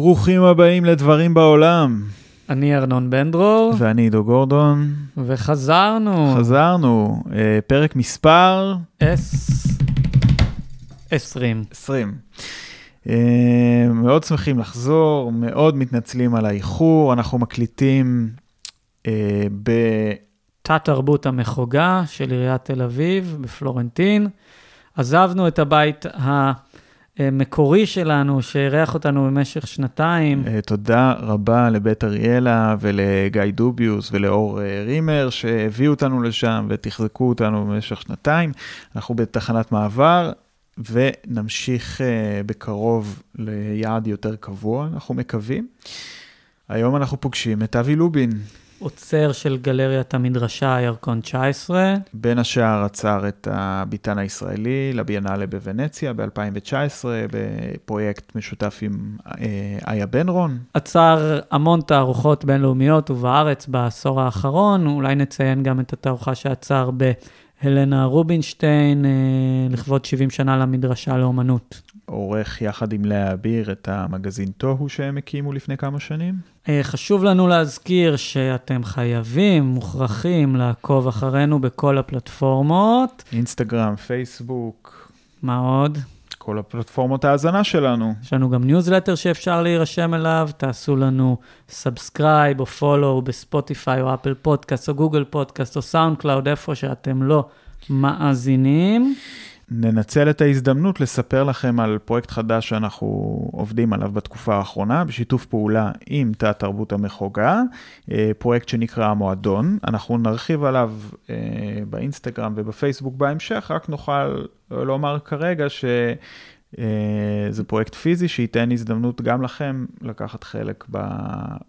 ברוכים הבאים לדברים בעולם. אני ארנון בן דרור, ואני עידו גורדון. וחזרנו. חזרנו, אה, פרק מספר אס... 20. 20. אה, מאוד שמחים לחזור, מאוד מתנצלים על האיחור, אנחנו מקליטים אה, ב... תת תרבות המחוגה של עיריית תל אביב בפלורנטין. עזבנו את הבית המקורי שלנו, שאירח אותנו במשך שנתיים. אה, תודה רבה לבית אריאלה ולגיא דוביוס ולאור אה, רימר שהביאו אותנו לשם ותחזקו אותנו במשך שנתיים. אנחנו בתחנת מעבר ונמשיך אה, בקרוב ליעד יותר קבוע, אנחנו מקווים. היום אנחנו פוגשים את אבי לובין. עוצר של גלריית המדרשה, ירקון 19. בין השאר עצר את הביתן הישראלי לביאנלה בוונציה ב-2019, בפרויקט משותף עם אה, איה בנרון. עצר המון תערוכות בינלאומיות ובארץ בעשור האחרון, אולי נציין גם את התערוכה שעצר בהלנה רובינשטיין, אה, לכבוד 70 שנה למדרשה לאומנות. עורך יחד עם לאה אביר את המגזין תוהו שהם הקימו לפני כמה שנים. אה, חשוב לנו להזכיר שאתם חייבים, מוכרחים, לעקוב אחרינו בכל הפלטפורמות. אינסטגרם, פייסבוק. מה עוד? כל הפלטפורמות ההאזנה שלנו. יש לנו גם ניוזלטר שאפשר להירשם אליו, תעשו לנו subscribe או follow בספוטיפיי או אפל פודקאסט או גוגל פודקאסט או סאונד קלאוד, איפה שאתם לא מאזינים. ננצל את ההזדמנות לספר לכם על פרויקט חדש שאנחנו עובדים עליו בתקופה האחרונה, בשיתוף פעולה עם תא תרבות המחוגה, אה, פרויקט שנקרא המועדון. אנחנו נרחיב עליו אה, באינסטגרם ובפייסבוק בהמשך, רק נוכל לומר כרגע שזה אה, פרויקט פיזי שייתן הזדמנות גם לכם לקחת חלק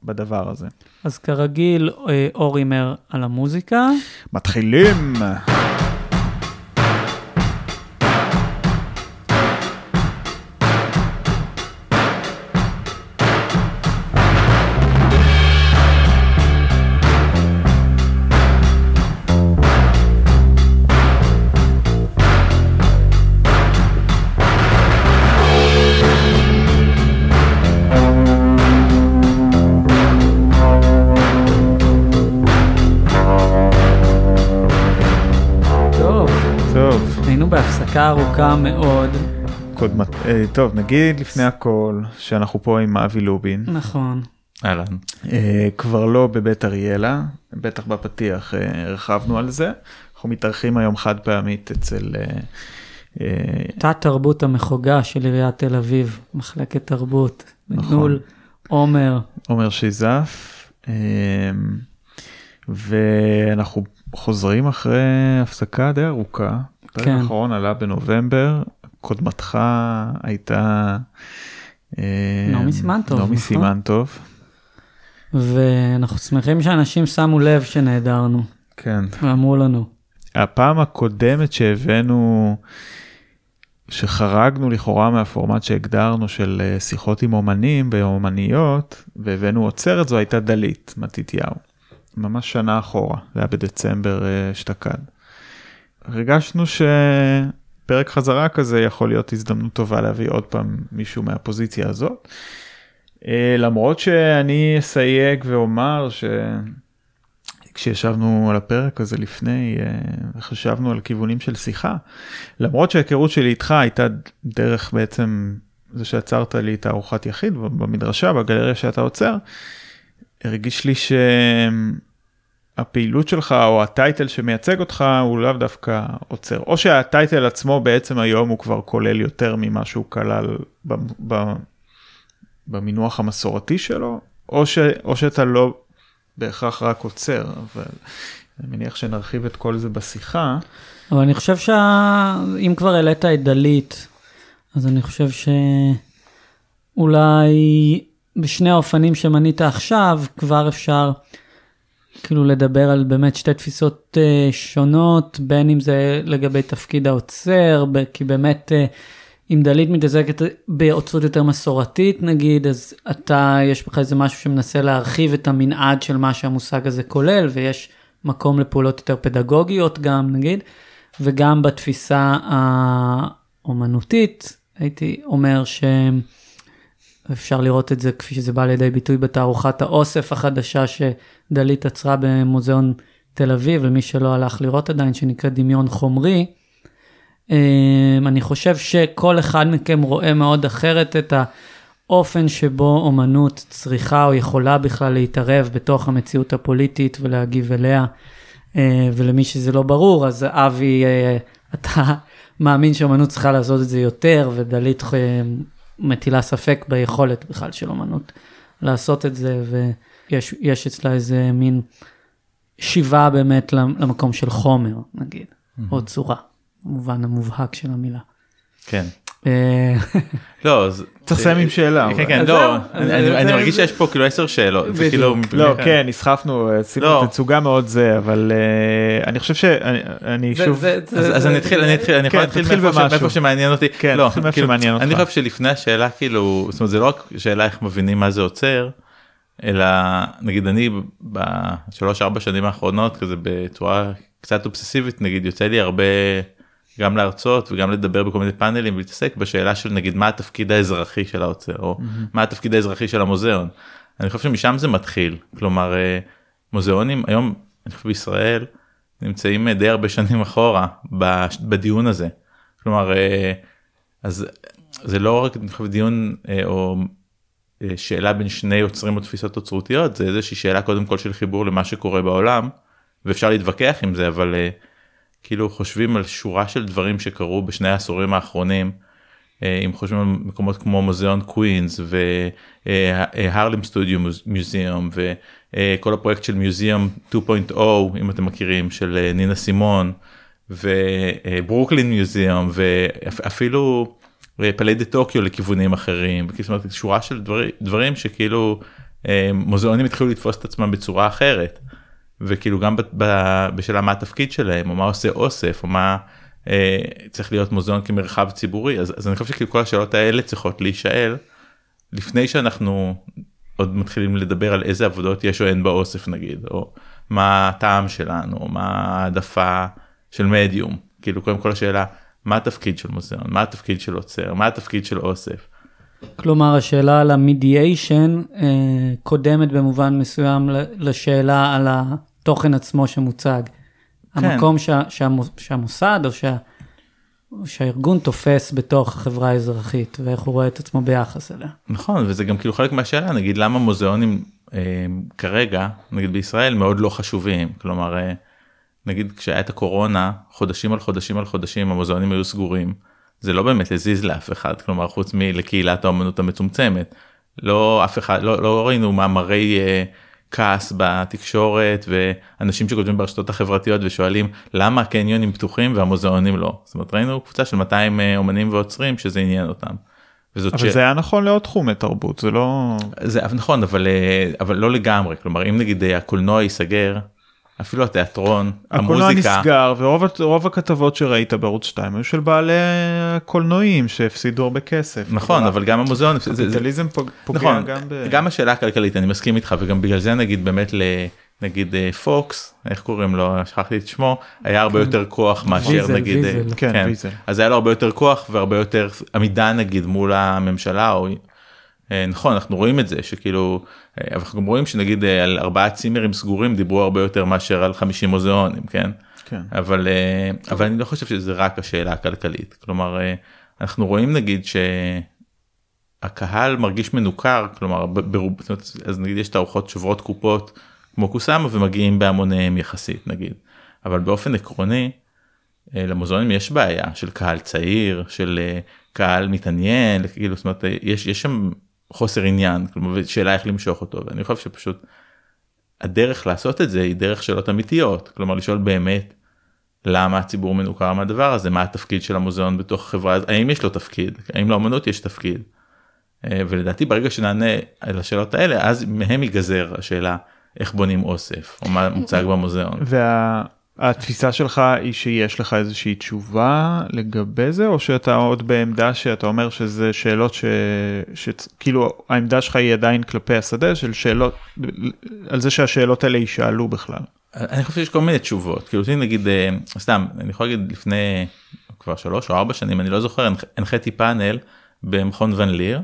בדבר הזה. אז כרגיל, אורימר על המוזיקה. מתחילים. הפסקה ארוכה מאוד. קודמת, אה, טוב, נגיד לפני הכל שאנחנו פה עם אבי לובין. נכון. אהלן. אה, כבר לא בבית אריאלה, בטח בפתיח אה, הרחבנו על זה. אנחנו מתארחים היום חד פעמית אצל... תת תרבות המחוגה של עיריית תל אביב, מחלקת תרבות, נכון. עומר. עומר שיזף. ואנחנו חוזרים אחרי הפסקה די ארוכה. הפרק כן. האחרון עלה בנובמבר, קודמתך הייתה... אה, נעמי סימנטוב. נעמי נכון? סימנטוב. ואנחנו שמחים שאנשים שמו לב שנעדרנו. כן. ואמרו לנו. הפעם הקודמת שהבאנו, שחרגנו לכאורה מהפורמט שהגדרנו של אה, שיחות עם אומנים ואומניות, והבאנו עוצרת, זו הייתה דלית מתתיהו. ממש שנה אחורה, זה היה בדצמבר אה, אשתקד. הרגשנו שפרק חזרה כזה יכול להיות הזדמנות טובה להביא עוד פעם מישהו מהפוזיציה הזאת. אה, למרות שאני אסייג ואומר שכשישבנו על הפרק הזה לפני אה, חשבנו על כיוונים של שיחה, למרות שההיכרות שלי איתך הייתה דרך בעצם זה שעצרת לי את הארוחת יחיד במדרשה, בגלריה שאתה עוצר, הרגיש לי ש... הפעילות שלך או הטייטל שמייצג אותך הוא לאו דווקא עוצר. או שהטייטל עצמו בעצם היום הוא כבר כולל יותר ממה שהוא כלל במינוח המסורתי שלו, או, ש, או שאתה לא בהכרח רק עוצר, אבל אני מניח שנרחיב את כל זה בשיחה. אבל אני חושב שאם כבר העלית את דלית, אז אני חושב שאולי בשני האופנים שמנית עכשיו כבר אפשר כאילו לדבר על באמת שתי תפיסות uh, שונות, בין אם זה לגבי תפקיד האוצר, כי באמת uh, אם דלית מתעסקת באוצרות יותר מסורתית נגיד, אז אתה, יש בך איזה משהו שמנסה להרחיב את המנעד של מה שהמושג הזה כולל, ויש מקום לפעולות יותר פדגוגיות גם נגיד, וגם בתפיסה האומנותית, הייתי אומר ש... אפשר לראות את זה כפי שזה בא לידי ביטוי בתערוכת האוסף החדשה שדלית עצרה במוזיאון תל אביב, למי שלא הלך לראות עדיין, שנקראת דמיון חומרי. אמ, אני חושב שכל אחד מכם רואה מאוד אחרת את האופן שבו אומנות צריכה או יכולה בכלל להתערב בתוך המציאות הפוליטית ולהגיב אליה. אה, ולמי שזה לא ברור, אז אבי, אה, אתה מאמין שאומנות צריכה לעשות את זה יותר, ודלית אה, מטילה ספק ביכולת בכלל של אומנות לעשות את זה, ויש אצלה איזה מין שיבה באמת למקום של חומר, נגיד, mm-hmm. או צורה, במובן המובהק של המילה. כן. אה, לא, צריך לסיים עם שאלה. כן, כן, לא, אני מרגיש שיש פה כאילו עשר שאלות. כאילו... לא, כן, נסחפנו, עשינו לא. תצוגה מאוד זה, אבל אה, אני חושב שאני שוב... אז אני אתחיל, אני אתחיל, אני יכול כן, להתחיל מאיפה שמעניין אותי. כן, לא, מאיפה כאילו, שמעניין אותך. אני חושב שלפני השאלה, כאילו, זאת אומרת, זה לא רק שאלה איך מבינים מה זה עוצר, אלא נגיד אני בשלוש ארבע שנים האחרונות כזה בצורה קצת אובססיבית נגיד יוצא לי הרבה גם להרצות וגם לדבר בכל מיני פאנלים ולהתעסק בשאלה של נגיד מה התפקיד האזרחי של האוצר או mm-hmm. מה התפקיד האזרחי של המוזיאון. אני חושב שמשם זה מתחיל כלומר אה, מוזיאונים היום אני חושב בישראל נמצאים די הרבה שנים אחורה בדיון הזה. כלומר אה, אז זה לא רק דיון אה, או שאלה בין שני יוצרים או תפיסות אוצרותיות זה איזושהי שאלה קודם כל של חיבור למה שקורה בעולם ואפשר להתווכח עם זה אבל כאילו חושבים על שורה של דברים שקרו בשני העשורים האחרונים. אה, אם חושבים על מקומות כמו מוזיאון קווינס והרלם סטודיו מוזיאום וכל הפרויקט של מוזיאום 2.0 אם אתם מכירים של אה, נינה סימון וברוקלין מוזיאום ואפילו פאלה דה טוקיו לכיוונים אחרים זאת אומרת שורה של דברים, דברים שכאילו אה, מוזיאונים התחילו לתפוס את עצמם בצורה אחרת. וכאילו גם בשאלה מה התפקיד שלהם או מה עושה אוסף או מה אה, צריך להיות מוזיאון כמרחב ציבורי אז, אז אני חושב שכל השאלות האלה צריכות להישאל לפני שאנחנו עוד מתחילים לדבר על איזה עבודות יש או אין באוסף נגיד או מה הטעם שלנו או מה העדפה של מדיום. כאילו קודם כל השאלה מה התפקיד של מוזיאון? מה התפקיד של עוצר? מה התפקיד של אוסף. כלומר השאלה על המדיאשן אה, קודמת במובן מסוים לשאלה על התוכן עצמו שמוצג. כן. המקום שה, שהמוס, שהמוסד או שה, שהארגון תופס בתוך החברה האזרחית ואיך הוא רואה את עצמו ביחס אליה. נכון וזה גם כאילו חלק מהשאלה נגיד למה מוזיאונים אה, כרגע נגיד בישראל מאוד לא חשובים כלומר אה, נגיד כשהיה את הקורונה חודשים על חודשים על חודשים המוזיאונים היו סגורים זה לא באמת הזיז לאף אחד כלומר חוץ מלקהילת האומנות המצומצמת לא אף אחד לא, לא ראינו מאמרי. אה, כעס בתקשורת ואנשים שכותבים ברשתות החברתיות ושואלים למה הקניונים פתוחים והמוזיאונים לא. זאת אומרת ראינו קבוצה של 200 אה, אומנים ועוצרים שזה עניין אותם. אבל ש... זה היה נכון לעוד תחומי תרבות זה לא זה נכון אבל אה, אבל לא לגמרי כלומר אם נגיד אה, הקולנוע ייסגר אפילו התיאטרון, הקולנוע המוזיקה. נסגר ורוב הכתבות שראית בערוץ 2 היו של בעלי הקולנועים שהפסידו הרבה כסף. נכון אבל גם המוזיאון. קפיטליזם פוגע נכון, גם ב... גם השאלה הכלכלית אני מסכים איתך וגם בגלל זה נגיד באמת נגיד פוקס איך קוראים לו שכחתי את שמו היה הרבה כן. יותר כוח מאשר נגיד ויזל, כן, כן. ויזל. אז היה לו הרבה יותר כוח והרבה יותר עמידה נגיד מול הממשלה או אה, נכון אנחנו רואים את זה שכאילו אה, אנחנו גם רואים שנגיד אה, על ארבעה צימרים סגורים דיברו הרבה יותר מאשר על 50 מוזיאונים כן, כן. אבל אבל אני לא חושב שזה רק השאלה הכלכלית. כלומר אנחנו רואים נגיד שהקהל מרגיש מנוכר כלומר ברוב אז נגיד יש תערוכות שוברות קופות כמו קוסאמה ומגיעים בהמוניהם יחסית נגיד. אבל באופן עקרוני למוזיאונים יש בעיה של קהל צעיר של קהל מתעניין כאילו זאת אומרת יש יש שם חוסר עניין, כלומר, שאלה איך למשוך אותו, ואני חושב שפשוט הדרך לעשות את זה היא דרך שאלות אמיתיות, כלומר לשאול באמת למה הציבור מנוכר מהדבר הזה, מה התפקיד של המוזיאון בתוך החברה, האם יש לו תפקיד, האם לאמנות יש תפקיד. אה, ולדעתי ברגע שנענה על השאלות האלה, אז מהם ייגזר השאלה איך בונים אוסף, או מה מוצג במוזיאון. וה... התפיסה שלך היא שיש לך איזושהי תשובה לגבי זה או שאתה עוד בעמדה שאתה אומר שזה שאלות ש... שכאילו העמדה שלך היא עדיין כלפי השדה של שאלות על זה שהשאלות האלה יישאלו בכלל. אני חושב שיש כל מיני תשובות כאילו נגיד אה, סתם אני יכול להגיד לפני כבר שלוש או ארבע שנים אני לא זוכר הנחיתי פאנל במכון ון ליר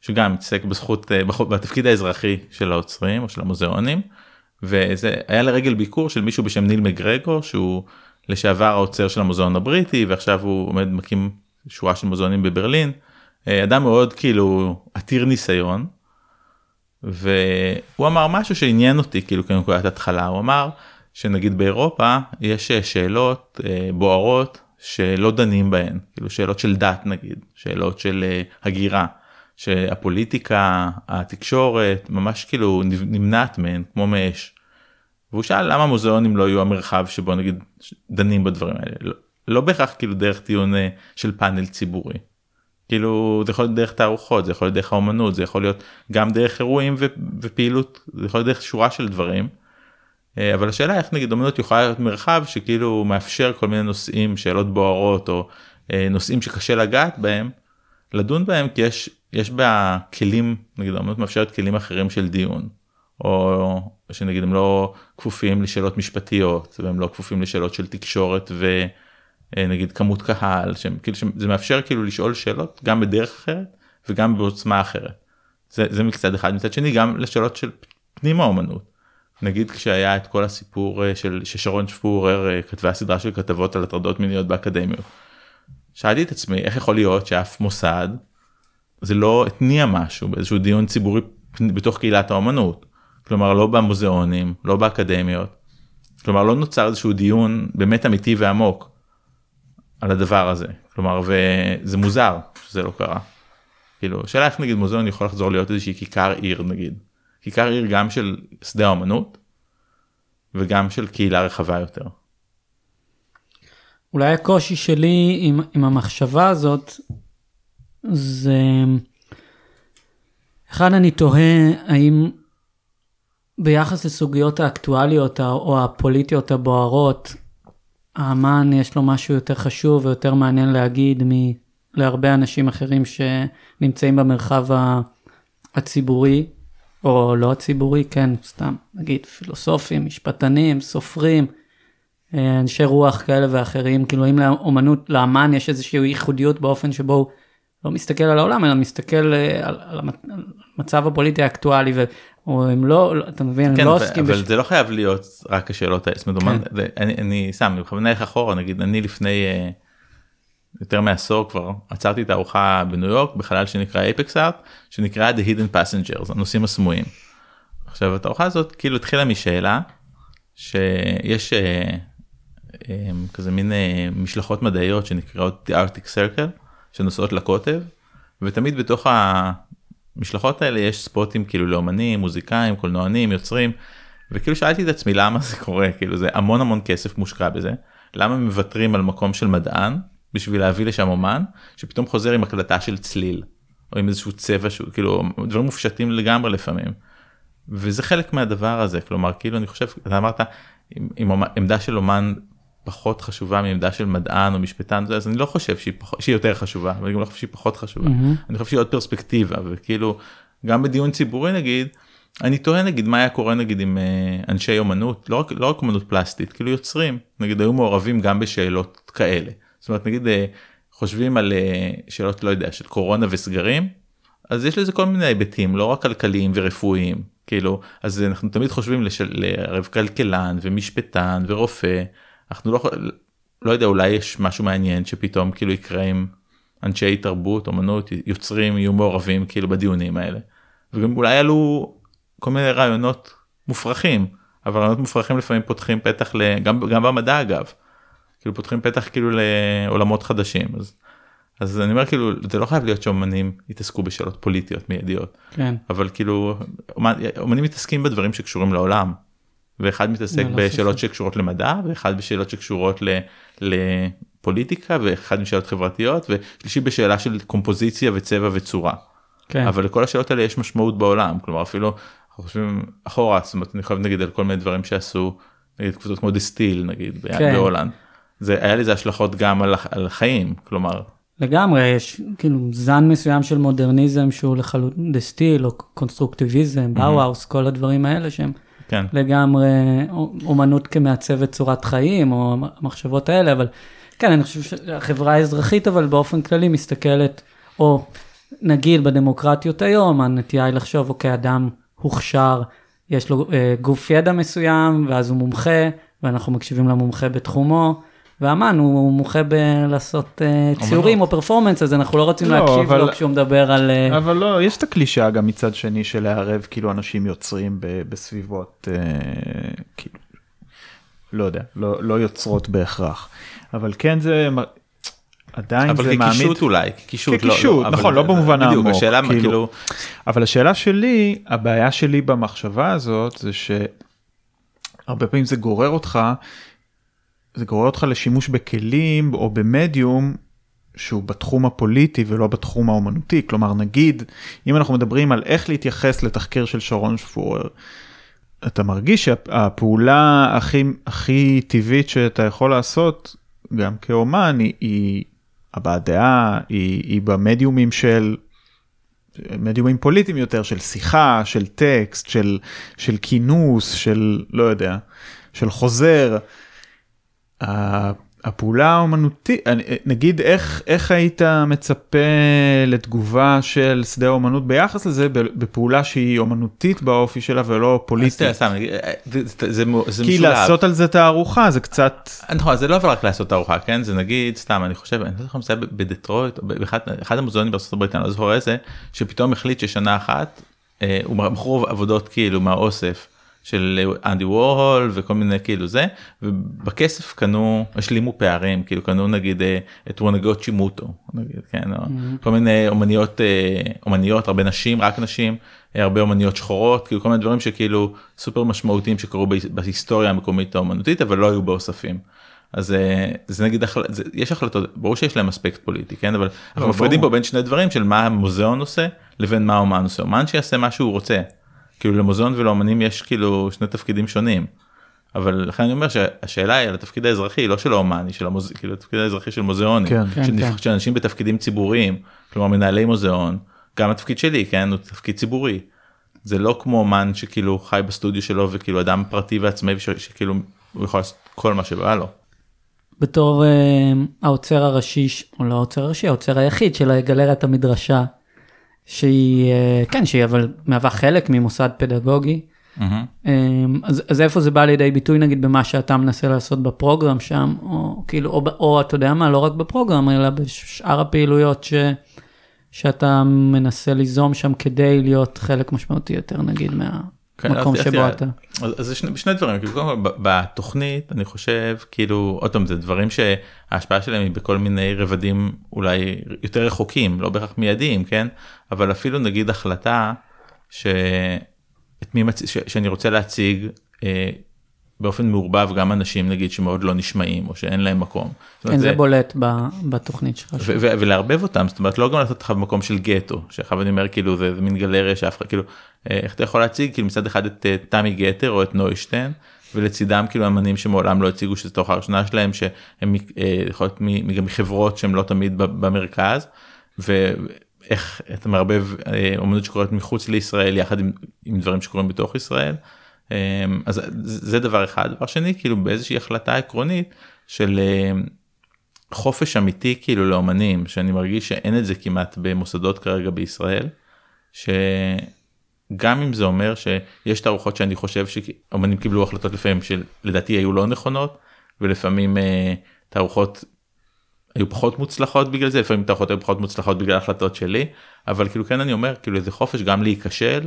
שגם מתעסק בזכות אה, בתפקיד האזרחי של האוצרים או של המוזיאונים וזה היה לרגל ביקור של מישהו בשם ניל מגרגור שהוא לשעבר האוצר של המוזיאון הבריטי ועכשיו הוא עומד מקים שורה של מוזיאונים בברלין. אה, אדם מאוד כאילו עתיר ניסיון. והוא אמר משהו שעניין אותי כאילו כנקודת התחלה. הוא אמר שנגיד באירופה יש אה, שאלות אה, בוערות שלא דנים בהן. כאילו שאלות של דת נגיד. שאלות של הגירה שהפוליטיקה התקשורת ממש כאילו נמנעת מהן כמו מאש. והוא שאל למה מוזיאונים לא יהיו המרחב שבו נגיד דנים בדברים האלה לא, לא בהכרח כאילו דרך דיון אה, של פאנל ציבורי. כאילו זה יכול להיות דרך תערוכות זה יכול להיות דרך האומנות זה יכול להיות גם דרך אירועים ו- ופעילות זה יכול להיות דרך שורה של דברים. אה, אבל השאלה איך נגיד אומנות יכולה להיות מרחב שכאילו מאפשר כל מיני נושאים שאלות בוערות או אה, נושאים שקשה לגעת בהם לדון בהם כי יש יש בה כלים נגיד האומנות מאפשרת כלים אחרים של דיון. או שנגיד הם לא כפופים לשאלות משפטיות והם לא כפופים לשאלות של תקשורת ונגיד כמות קהל שהם כאילו שזה מאפשר כאילו לשאול שאלות גם בדרך אחרת וגם בעוצמה אחרת. זה, זה מצד אחד מצד שני גם לשאלות של פנים האומנות. נגיד כשהיה את כל הסיפור אה, של ששרון שפורר אה, כתבה סדרה של כתבות על הטרדות מיניות באקדמיות. שאלתי את עצמי איך יכול להיות שאף מוסד זה לא התניע משהו באיזשהו דיון ציבורי בתוך קהילת האומנות. כלומר לא במוזיאונים לא באקדמיות. כלומר לא נוצר איזשהו דיון באמת אמיתי ועמוק על הדבר הזה כלומר וזה מוזר שזה לא קרה. כאילו השאלה איך נגיד מוזיאון יכול לחזור להיות איזושהי כיכר עיר נגיד כיכר עיר גם של שדה האומנות וגם של קהילה רחבה יותר. אולי הקושי שלי עם, עם המחשבה הזאת זה אחד אני תוהה האם ביחס לסוגיות האקטואליות או הפוליטיות הבוערות האמן יש לו משהו יותר חשוב ויותר מעניין להגיד מלהרבה אנשים אחרים שנמצאים במרחב הציבורי או לא הציבורי כן סתם נגיד פילוסופים משפטנים סופרים אנשי רוח כאלה ואחרים כאילו אם לאומנות לאמן יש איזושהי ייחודיות באופן שבו הוא לא מסתכל על העולם אלא מסתכל על, על המצב הפוליטי האקטואלי או הם לא אתה מבין כן, הם לא עוסקים אבל בש... זה לא חייב להיות רק השאלות האלה. זאת אומרת, כן. אני, אני שם אני בכוונה אלך אחורה נגיד אני לפני uh, יותר מעשור כבר עצרתי את הארוחה בניו יורק בחלל שנקרא אייפקס ארט שנקרא The Hidden Passengers הנוסעים הסמויים. עכשיו התערוכה הזאת כאילו התחילה משאלה שיש um, כזה מין משלחות מדעיות שנקראות The Arctic Circle שנוסעות לקוטב ותמיד בתוך המשלחות האלה יש ספוטים כאילו לאומנים מוזיקאים קולנוענים יוצרים וכאילו שאלתי את עצמי למה זה קורה כאילו זה המון המון כסף מושקע בזה למה מוותרים על מקום של מדען בשביל להביא לשם אומן שפתאום חוזר עם הקלטה של צליל או עם איזשהו צבע שהוא כאילו דברים מופשטים לגמרי לפעמים. וזה חלק מהדבר הזה כלומר כאילו אני חושב אתה אמרת עם, עם עמדה של אומן פחות חשובה מעמדה של מדען או משפטן אז אני לא חושב שהיא, פח, שהיא יותר חשובה ואני גם לא חושב שהיא פחות חשובה mm-hmm. אני חושב שהיא עוד פרספקטיבה וכאילו גם בדיון ציבורי נגיד אני טוען נגיד מה היה קורה נגיד עם uh, אנשי אומנות לא רק לא רק אומנות פלסטית כאילו יוצרים נגיד היו מעורבים גם בשאלות כאלה זאת אומרת נגיד uh, חושבים על uh, שאלות לא יודע של קורונה וסגרים אז יש לזה כל מיני היבטים לא רק כלכליים ורפואיים כאילו אז אנחנו תמיד חושבים לערב כלכלן ומשפטן ורופא אנחנו לא לא יודע אולי יש משהו מעניין שפתאום כאילו יקרה עם אנשי תרבות אומנות יוצרים יהיו מעורבים כאילו בדיונים האלה. וגם אולי עלו כל מיני רעיונות מופרכים אבל רעיונות מופרכים לפעמים פותחים פתח גם גם במדע אגב. כאילו פותחים פתח כאילו לעולמות חדשים אז. אז אני אומר כאילו זה לא חייב להיות שאומנים יתעסקו בשאלות פוליטיות מיידיות כן. אבל כאילו אומנים מתעסקים בדברים שקשורים לעולם ואחד מתעסק לא בשאלות שקשורות למדע ואחד בשאלות שקשורות ל, לפוליטיקה ואחד בשאלות חברתיות ושלישי בשאלה של קומפוזיציה וצבע וצורה. כן. אבל לכל השאלות האלה יש משמעות בעולם כלומר אפילו אנחנו חושבים אחורה זאת אומרת אני חושב נגיד על כל מיני דברים שעשו נגיד קבוצות כמו דה סטייל נגיד כן. בהולנד. זה היה לזה השלכות גם על, על החיים כלומר לגמרי יש כאילו זן מסוים של מודרניזם שהוא לחלוטין דה סטייל או קונסטרוקטיביזם באוהאוס כל הדברים האלה שהם כן. לגמרי אומנות כמעצבת צורת חיים או המחשבות האלה אבל כן אני חושב שהחברה האזרחית אבל באופן כללי מסתכלת או נגיד בדמוקרטיות היום, הנטייה היא לחשוב, אוקיי, אדם הוכשר, יש לו אה, גוף ידע מסוים, ואז הוא מומחה, ואנחנו מקשיבים למומחה בתחומו. ואמן הוא מומחה בלעשות uh, ציורים או פרפורמנס אז אנחנו לא רוצים לא, להקשיב אבל- לו כשהוא מדבר על uh, אבל לא, יש את הקלישאה גם מצד שני של לערב כאילו אנשים יוצרים ב- בסביבות, אה, כאילו, לא יודע, לא, לא יוצרות בהכרח. אבל כן זה, עדיין אבל זה מעמיד, כקישוט אולי, כקישוט, לא- כקישוט, אבל- נכון, לא במובן בדיוק, העמוק, השאלה מה, כאילו- כאילו, אבל השאלה שלי, הבעיה שלי במחשבה הזאת זה שהרבה פעמים זה גורר אותך, זה גורר אותך לשימוש בכלים או במדיום שהוא בתחום הפוליטי ולא בתחום האומנותי. כלומר, נגיד, אם אנחנו מדברים על איך להתייחס לתחקיר של שרון שפורר, אתה מרגיש שהפעולה הכי, הכי טבעית שאתה יכול לעשות, גם כאומן, היא, היא הבעת דעה, היא, היא במדיומים של מדיומים פוליטיים יותר של שיחה, של טקסט, של, של כינוס, של לא יודע, של חוזר. הפעולה האומנותית, נגיד איך, איך היית מצפה לתגובה של שדה האומנות ביחס לזה בפעולה שהיא אומנותית באופי שלה ולא אז פוליטית. תראה, סתם, אה, זה- זה זה זה כי משולב. לעשות על זה תערוכה זה קצת, נכון, זה לא רק לעשות תערוכה, כן? זה נגיד, סתם, אני חושב, אני לא זוכר אם זה היה בדטרויט, באחד אחד המוזיאונים הברית, אני לא זוכר איזה, שפתאום החליט ששנה אחת, אה, הוא מכרו עבודות כאילו מהאוסף של אנדי וורהול וכל מיני כאילו זה, ובכסף קנו, השלימו פערים, כאילו קנו נגיד אה, את וונגות שימוטו, נגיד, כן, או כל מיני אומניות, אה, אומניות, הרבה נשים, רק נשים, אה, הרבה אומניות שחורות, כאילו כל מיני דברים שכאילו סופר משמעותיים שקרו בהיס- בהיסטוריה המקומית האומנותית, אבל לא היו באוספים. אז זה נגיד. זה, יש החלטות ברור שיש להם אספקט פוליטי כן אבל אנחנו מפרידים פה בין שני דברים של מה המוזיאון עושה לבין מה האומן עושה אומן שיעשה מה שהוא רוצה. כאילו למוזיאון ולאומנים יש כאילו שני תפקידים שונים. אבל לכן אני אומר שהשאלה היא על התפקיד האזרחי לא של האומן היא של המוז... כאילו התפקיד האזרחי של מוזיאונים כן. כן, של, כן. נבח... של אנשים בתפקידים ציבוריים כלומר מנהלי מוזיאון גם התפקיד שלי כן הוא תפקיד ציבורי. זה לא כמו אומן שכאילו חי בסטודיו שלו וכאילו אדם פרטי ועצמאי ש... שכאילו הוא יכול לעשות כל מה שבא לו. בתור uh, האוצר הראשי, או לא האוצר הראשי, האוצר היחיד של גלריית המדרשה, שהיא, uh, כן, שהיא אבל מהווה חלק ממוסד פדגוגי. Um, אז, אז איפה זה בא לידי ביטוי נגיד במה שאתה מנסה לעשות בפרוגרם שם, או כאילו, או, או אתה יודע מה, לא רק בפרוגרם, אלא בשאר הפעילויות ש, שאתה מנסה ליזום שם כדי להיות חלק משמעותי יותר נגיד כן, מהמקום אז שבו אתה. אז זה שני, דברים כאילו קודם כל בתוכנית אני חושב כאילו עוד פעם זה דברים שההשפעה שלהם היא בכל מיני רבדים אולי יותר רחוקים לא בהכרח מיידיים כן אבל אפילו נגיד החלטה ש... את מי מצ... ש... שאני רוצה להציג אה, באופן מעורבב גם אנשים נגיד שמאוד לא נשמעים או שאין להם מקום. כן, זה בולט בתוכנית שלך. ולערבב אותם זאת אומרת לא גם לעשות לך במקום של גטו שאחר אני אומר כאילו זה, זה מין גלריה שאף אחד כאילו אה, איך אתה יכול להציג כאילו מצד אחד את אה, תמי גטר או את נוישטיין ולצידם כאילו אמנים שמעולם לא הציגו שזה תוך הראשונה שלהם שהם אה, יכול להיות מ- גם מחברות שהם לא תמיד ב- במרכז ואיך אתה מערבב אומנות שקורית מחוץ לישראל יחד עם, עם דברים שקורים בתוך ישראל. אה, אז זה- דבר אחד דבר שני כאילו באיזושהי החלטה עקרונית של. אה, חופש אמיתי כאילו לאומנים שאני מרגיש שאין את זה כמעט במוסדות כרגע בישראל. שגם אם זה אומר שיש תערוכות שאני חושב שאומנים קיבלו החלטות לפעמים שלדעתי היו לא נכונות ולפעמים אה, תערוכות היו פחות מוצלחות בגלל זה לפעמים תערוכות היו פחות מוצלחות בגלל החלטות שלי אבל כאילו כן אני אומר כאילו איזה חופש גם להיכשל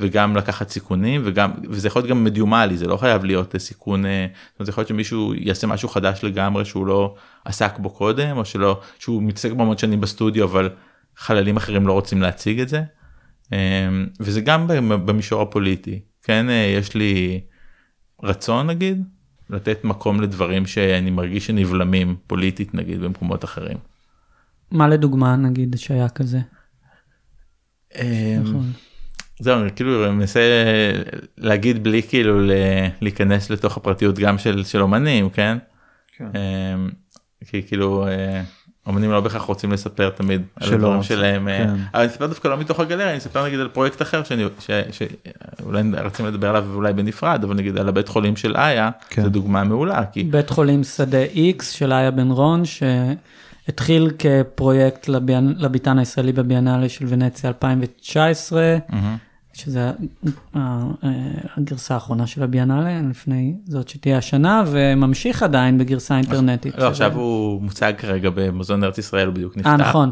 וגם לקחת סיכונים וגם וזה יכול להיות גם מדיומלי זה לא חייב להיות סיכון אה, זה יכול להיות שמישהו יעשה משהו חדש לגמרי שהוא לא עסק בו קודם או שלא שהוא מתעסק בו מאוד שנים בסטודיו אבל חללים אחרים לא רוצים להציג את זה. אה, וזה גם במישור הפוליטי כן אה, יש לי רצון נגיד לתת מקום לדברים שאני מרגיש שנבלמים פוליטית נגיד במקומות אחרים. מה לדוגמה נגיד שהיה כזה? זהו, אני כאילו מנסה להגיד בלי כאילו ל- להיכנס לתוך הפרטיות גם של, של אומנים, כן? כן. אמ, כי כאילו אה, אומנים לא בהכרח רוצים לספר תמיד על הדברים שלהם, אה, כן. אבל אני אספר דווקא לא מתוך הגלריה, אני אספר נגיד על פרויקט אחר שאני, ש, שאולי רצינו לדבר עליו אולי בנפרד, אבל נגיד על הבית חולים של איה, כן. זו דוגמה מעולה, כי בית חולים שדה X של איה בן רון, התחיל כפרויקט לביאנ... לביתן הישראלי בביאנלה של ונציה 2019, מהמם. שזה הגרסה האחרונה של הביאנלה, לפני זאת שתהיה השנה, וממשיך עדיין בגרסה אינטרנטית. לא, עכשיו הוא מוצג כרגע במוזיאון ארץ ישראל, הוא בדיוק נפתח. אה, נכון.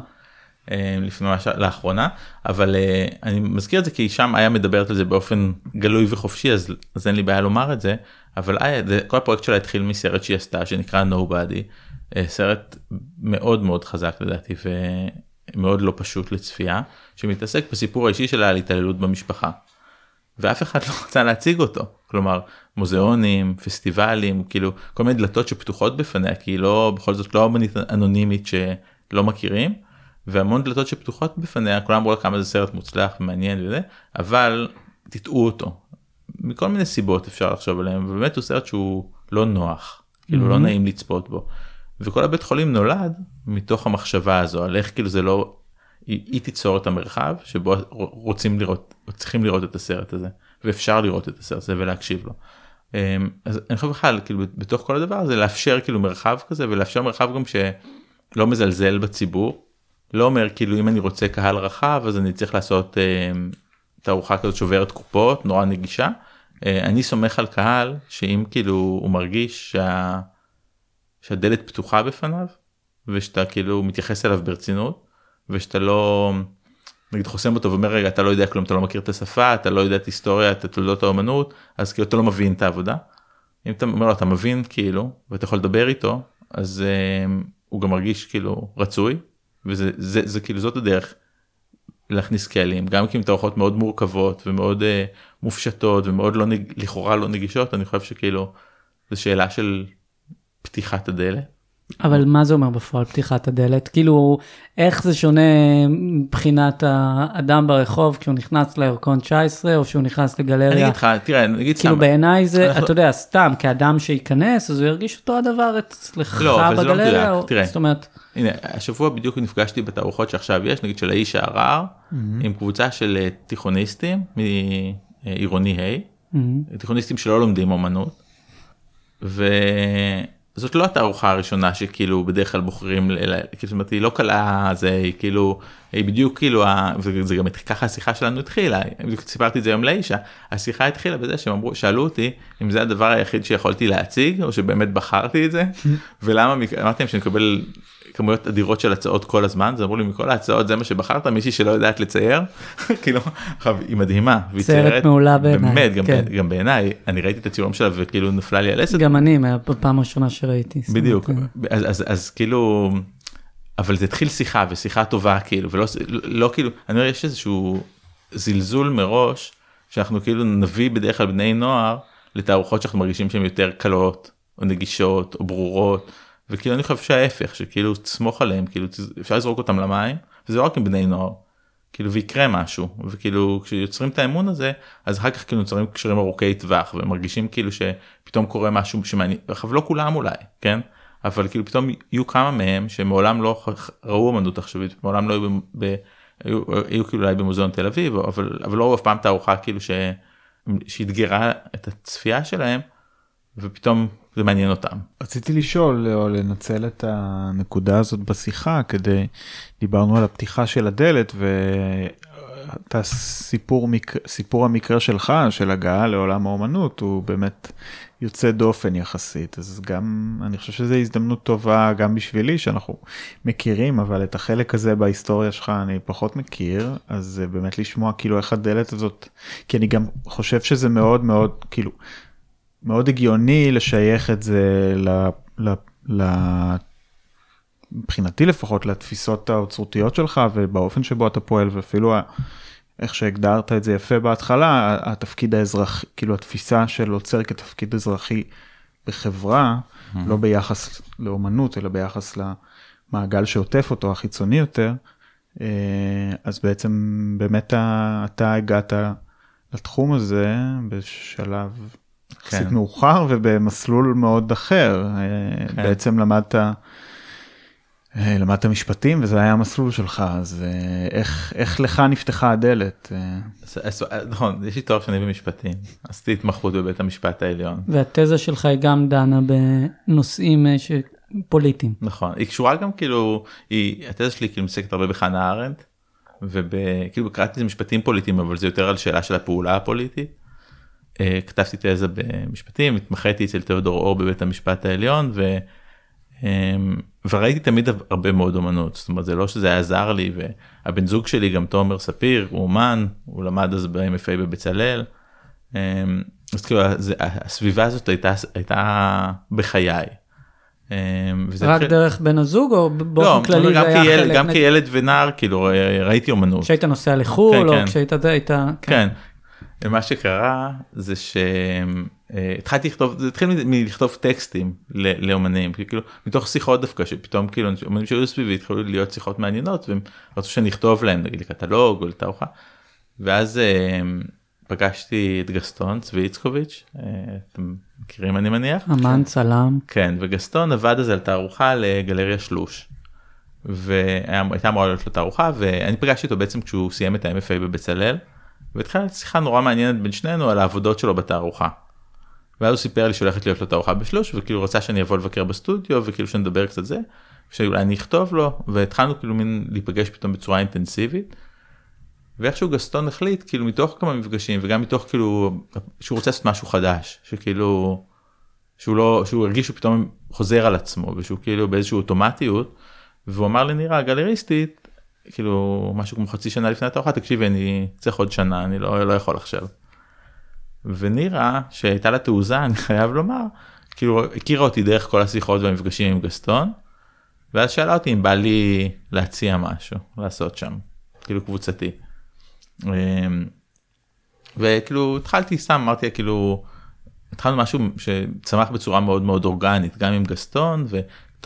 אה, לפני ממש לאחרונה אבל אה, אני מזכיר את זה כי שם היה מדברת על זה באופן גלוי וחופשי אז, אז אין לי בעיה לומר את זה אבל זה, כל הפרויקט שלה התחיל מסרט שהיא עשתה שנקרא Nobody אה, סרט מאוד מאוד חזק לדעתי ומאוד לא פשוט לצפייה שמתעסק בסיפור האישי שלה על התעללות במשפחה. ואף אחד לא רצה להציג אותו כלומר מוזיאונים פסטיבלים כאילו כל מיני דלתות שפתוחות בפניה כי היא לא בכל זאת לא אמנית אנונימית שלא מכירים והמון דלתות שפתוחות בפניה כולם אמרו לה כמה זה סרט מוצלח ומעניין וזה אבל תטעו אותו מכל מיני סיבות אפשר לחשוב עליהם ובאמת הוא סרט שהוא לא נוח כאילו לא Mhm. נעים לצפות בו וכל הבית חולים נולד מתוך המחשבה הזו על איך כאילו זה לא היא, היא תיצור את המרחב שבו רוצים לראות או צריכים לראות את הסרט הזה ואפשר לראות את הסרט הזה ולהקשיב לו. אמ, אז אני חושב בכלל כאילו בתוך כל הדבר הזה לאפשר כאילו מרחב כזה ולאפשר מרחב גם שלא מזלזל בציבור. לא אומר כאילו אם אני רוצה קהל רחב אז אני צריך לעשות אמ, תערוכה כזאת שוברת קופות נורא נגישה. אה, אני סומך על קהל שאם כאילו הוא מרגיש שה... שהדלת פתוחה בפניו ושאתה כאילו מתייחס אליו ברצינות ושאתה לא נגיד חוסם אותו ואומר רגע אתה לא יודע כלום אתה לא מכיר את השפה אתה לא יודע את היסטוריה את תולדות האומנות אז כאילו אתה לא מבין את העבודה. אם אתה אומר לו אתה מבין כאילו ואתה יכול לדבר איתו אז אה, הוא גם מרגיש כאילו רצוי וזה זה, זה כאילו זאת הדרך להכניס קהלים גם כי אם תערוכות מאוד מורכבות ומאוד אה, מופשטות ומאוד לא נג... לכאורה לא נגישות אני חושב שכאילו זו שאלה של פתיחת הדלת. אבל מה זה אומר בפועל פתיחת הדלת? כאילו, איך זה שונה מבחינת האדם ברחוב כשהוא נכנס לירקון 19 או שהוא נכנס אני לגלריה? אגיד לך תראה נגיד כאילו סתם בעיניי זה, אנחנו- אתה יודע, סתם, כאדם שייכנס, אז הוא ירגיש אותו הדבר אצלך לא, אבל זה לא בגלריה, מדויק. או- תראה. זאת אומרת, הנה השבוע בדיוק נפגשתי בתערוכות שעכשיו יש נגיד של האיש הערר עם קבוצה של אה, תיכוניסטים מעירוני ה' מהמם. תיכוניסטים שלא לומדים אומנות. וזאת לא התערוכה הראשונה שכאילו בדרך כלל בוחרים כאילו זאת אומרת היא לא קלה זה היא כאילו היא בדיוק כאילו וזה גם ככה השיחה שלנו התחילה סיפרתי את זה היום לאישה השיחה התחילה בזה שהם אמרו שאלו אותי אם זה הדבר היחיד שיכולתי להציג או שבאמת בחרתי את זה ולמה אמרתי להם שאני מקבל כמויות אדירות של הצעות כל הזמן אז אמרו לי מכל ההצעות זה מה שבחרת? מישהי שלא יודעת לצייר. כאילו עכשיו היא מדהימה והיא סרט ציירת. מעולה בעיניי, באמת גם, כן. גם בעיניי אני ראיתי את הציורים שלה וכאילו נפלה לי הלסת גם אני, מהפעם הראשונה שראיתי. בדיוק. אומרת, אז, אז, אז כאילו אבל זה התחיל שיחה ושיחה טובה כאילו ולא לא, לא כאילו אני אומר יש איזשהו זלזול מראש שאנחנו כאילו נביא בדרך כלל בני נוער לתערוכות שאנחנו מרגישים שהן יותר קלות או נגישות או ברורות וכאילו אני חושב שההפך שכאילו תסמוך עליהם כאילו אפשר לזרוק אותם למים וזה לא רק עם בני נוער. כאילו ויקרה משהו וכאילו כשיוצרים את האמון הזה אז אחר כך כאילו נוצרים קשרים ארוכי טווח ומרגישים כאילו שפתאום קורה משהו שמעניין עכשיו לא כולם אולי כן אבל כאילו פתאום יהיו כמה מהם שמעולם לא ראו אמנות עכשווית מעולם לא היו, ב, ב, היו, היו כאילו אולי במוזיאון תל אביב אבל אבל לא ראו אף פעם תערוכה כאילו שאתגרה את הצפייה שלהם ופתאום זה מעניין אותם. רציתי לשאול או לנצל את הנקודה הזאת בשיחה כדי דיברנו על הפתיחה של הדלת ואת הסיפור מק... סיפור המקרה שלך של הגעה לעולם האומנות הוא באמת יוצא דופן יחסית אז גם אני חושב שזו הזדמנות טובה גם בשבילי שאנחנו מכירים אבל את החלק הזה בהיסטוריה שלך אני פחות מכיר אז באמת לשמוע כאילו איך הדלת הזאת כי אני גם חושב שזה מאוד מאוד כאילו מאוד הגיוני לשייך את זה ל... ל... ל... מבחינתי לפחות לתפיסות האוצרותיות שלך ובאופן שבו אתה פועל ואפילו. איך שהגדרת את זה יפה בהתחלה התפקיד האזרחי כאילו התפיסה של עוצר כתפקיד אזרחי בחברה mm-hmm. לא ביחס לאומנות אלא ביחס למעגל שעוטף אותו החיצוני יותר אה, אז בעצם באמת אתה הגעת לתחום הזה בשלב יחסית כן. מאוחר ובמסלול מאוד אחר אה, כן. בעצם למדת. אה, למדת משפטים וזה היה המסלול שלך אז אה, איך איך לך נפתחה הדלת אז, אז, נכון יש לי תואר שני במשפטים עשיתי התמחות בבית המשפט העליון. והתזה שלך היא גם דנה בנושאים אה, פוליטיים. נכון היא קשורה גם כאילו היא התזה שלי כאילו מתעסקת הרבה בחנה ארנדט וכאילו קראתי משפטים פוליטיים אבל זה יותר על שאלה של הפעולה הפוליטית. אה, כתבתי תזה במשפטים התמחיתי אצל תיאודור אור בבית המשפט העליון ו... אמ, וראיתי תמיד הרבה מאוד אומנות זאת אומרת זה לא שזה היה עזר לי והבן זוג שלי גם תומר ספיר הוא אומן הוא למד אז ב-MFA בבצלאל. אמ, אז כאילו זה, הסביבה הזאת הייתה הייתה בחיי. אמ, רק התחיל... דרך בן הזוג או באופן לא, כללי גם, כילד, גם נ... כילד ונער כאילו ראיתי אומנות. כשהיית נוסע לחו"ל כן, או כן. כשהיית זה היית. כן. כן. ומה שקרה זה שהתחלתי לכתוב זה התחיל מלכתוב טקסטים לאומנים כאילו מתוך שיחות דווקא שפתאום כאילו אומנים שהיו סביבי התחילו להיות שיחות מעניינות והם רצו שאני אכתוב להם נגיד לקטלוג או לתערוכה. ואז פגשתי את גסטון צבי איצקוביץ' אתם מכירים אני מניח אמן צלם כן וגסטון עבד אז על תערוכה לגלריה שלוש. והייתה אמורה להיות לו תערוכה ואני פגשתי אותו בעצם כשהוא סיים את ה-MFA בבצלאל. והתחלתי שיחה נורא מעניינת בין שנינו על העבודות שלו בתערוכה. ואז הוא סיפר לי שהולכת להיות לו תערוכה בשלוש וכאילו רצה שאני אבוא לבקר בסטודיו וכאילו שנדבר קצת זה. שאולי אני אכתוב לו והתחלנו כאילו מין להיפגש פתאום בצורה אינטנסיבית. ואיכשהו גסטון החליט כאילו מתוך כמה מפגשים וגם מתוך כאילו שהוא רוצה לעשות משהו חדש שכאילו שהוא לא שהוא הרגיש שהוא פתאום חוזר על עצמו ושהוא כאילו באיזושהי אוטומטיות. והוא אמר לנירה הגלריסטית כאילו משהו כמו חצי שנה לפני התערוכה תקשיבי אני צריך עוד שנה אני לא, לא יכול עכשיו. ונירה שהייתה לה תעוזה אני חייב לומר כאילו הכירה אותי דרך כל השיחות והמפגשים עם גסטון. ואז שאלה אותי אם בא לי להציע משהו לעשות שם כאילו קבוצתי. אמ, וכאילו התחלתי סתם אמרתי כאילו התחלנו משהו שצמח בצורה מאוד מאוד אורגנית גם עם גסטון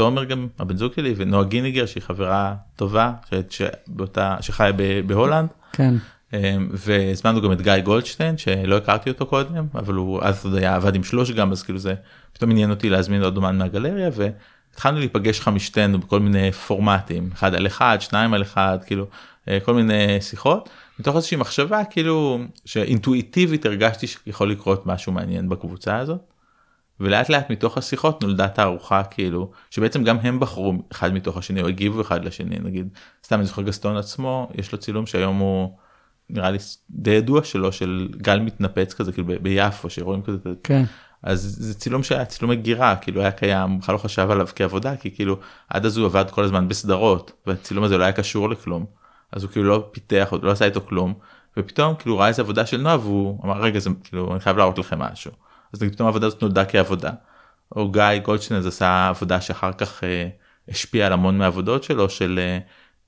תומר גם הבן זוג שלי ונועה גיניגר שהיא חברה טובה שבאותה שחיה בהולנד. כן. אמ, והזמנו גם את גיא גולדשטיין שלא הכרתי אותו קודם אבל הוא אז עוד היה עבד עם שלוש גם אז כאילו זה פתאום עניין אותי להזמין עוד אומן מהגלריה והתחלנו להיפגש חמישתנו בכל מיני פורמטים אחד על אחד שניים על אחד כאילו אה, כל מיני שיחות מתוך איזושהי מחשבה כאילו שאינטואיטיבית הרגשתי שיכול לקרות משהו מעניין בקבוצה הזאת. ולאט לאט מתוך השיחות נולדה תערוכה כאילו שבעצם גם הם בחרו אחד מתוך השני או הגיבו אחד לשני נגיד סתם אני זוכר גסטון עצמו יש לו צילום שהיום הוא נראה לי די ידוע שלו של גל מתנפץ כזה כאילו ביפו שרואים כזה כן. אז זה צילום שהיה צילום הגירה כאילו היה קיים בכלל לא חשב עליו כעבודה כי כאילו עד אז הוא עבד כל הזמן בסדרות והצילום הזה לא היה קשור לכלום אז הוא כאילו לא פיתח לא עשה איתו כלום ופתאום כאילו ראה איזה עבודה של נועה והוא אמר רגע זה כאילו אני חייב להראות לכם משהו. אז פתאום העבודה הזאת נולדה כעבודה. או גיא גולדשטיין עשה עבודה שאחר כך אה, השפיעה על המון מהעבודות שלו של אה,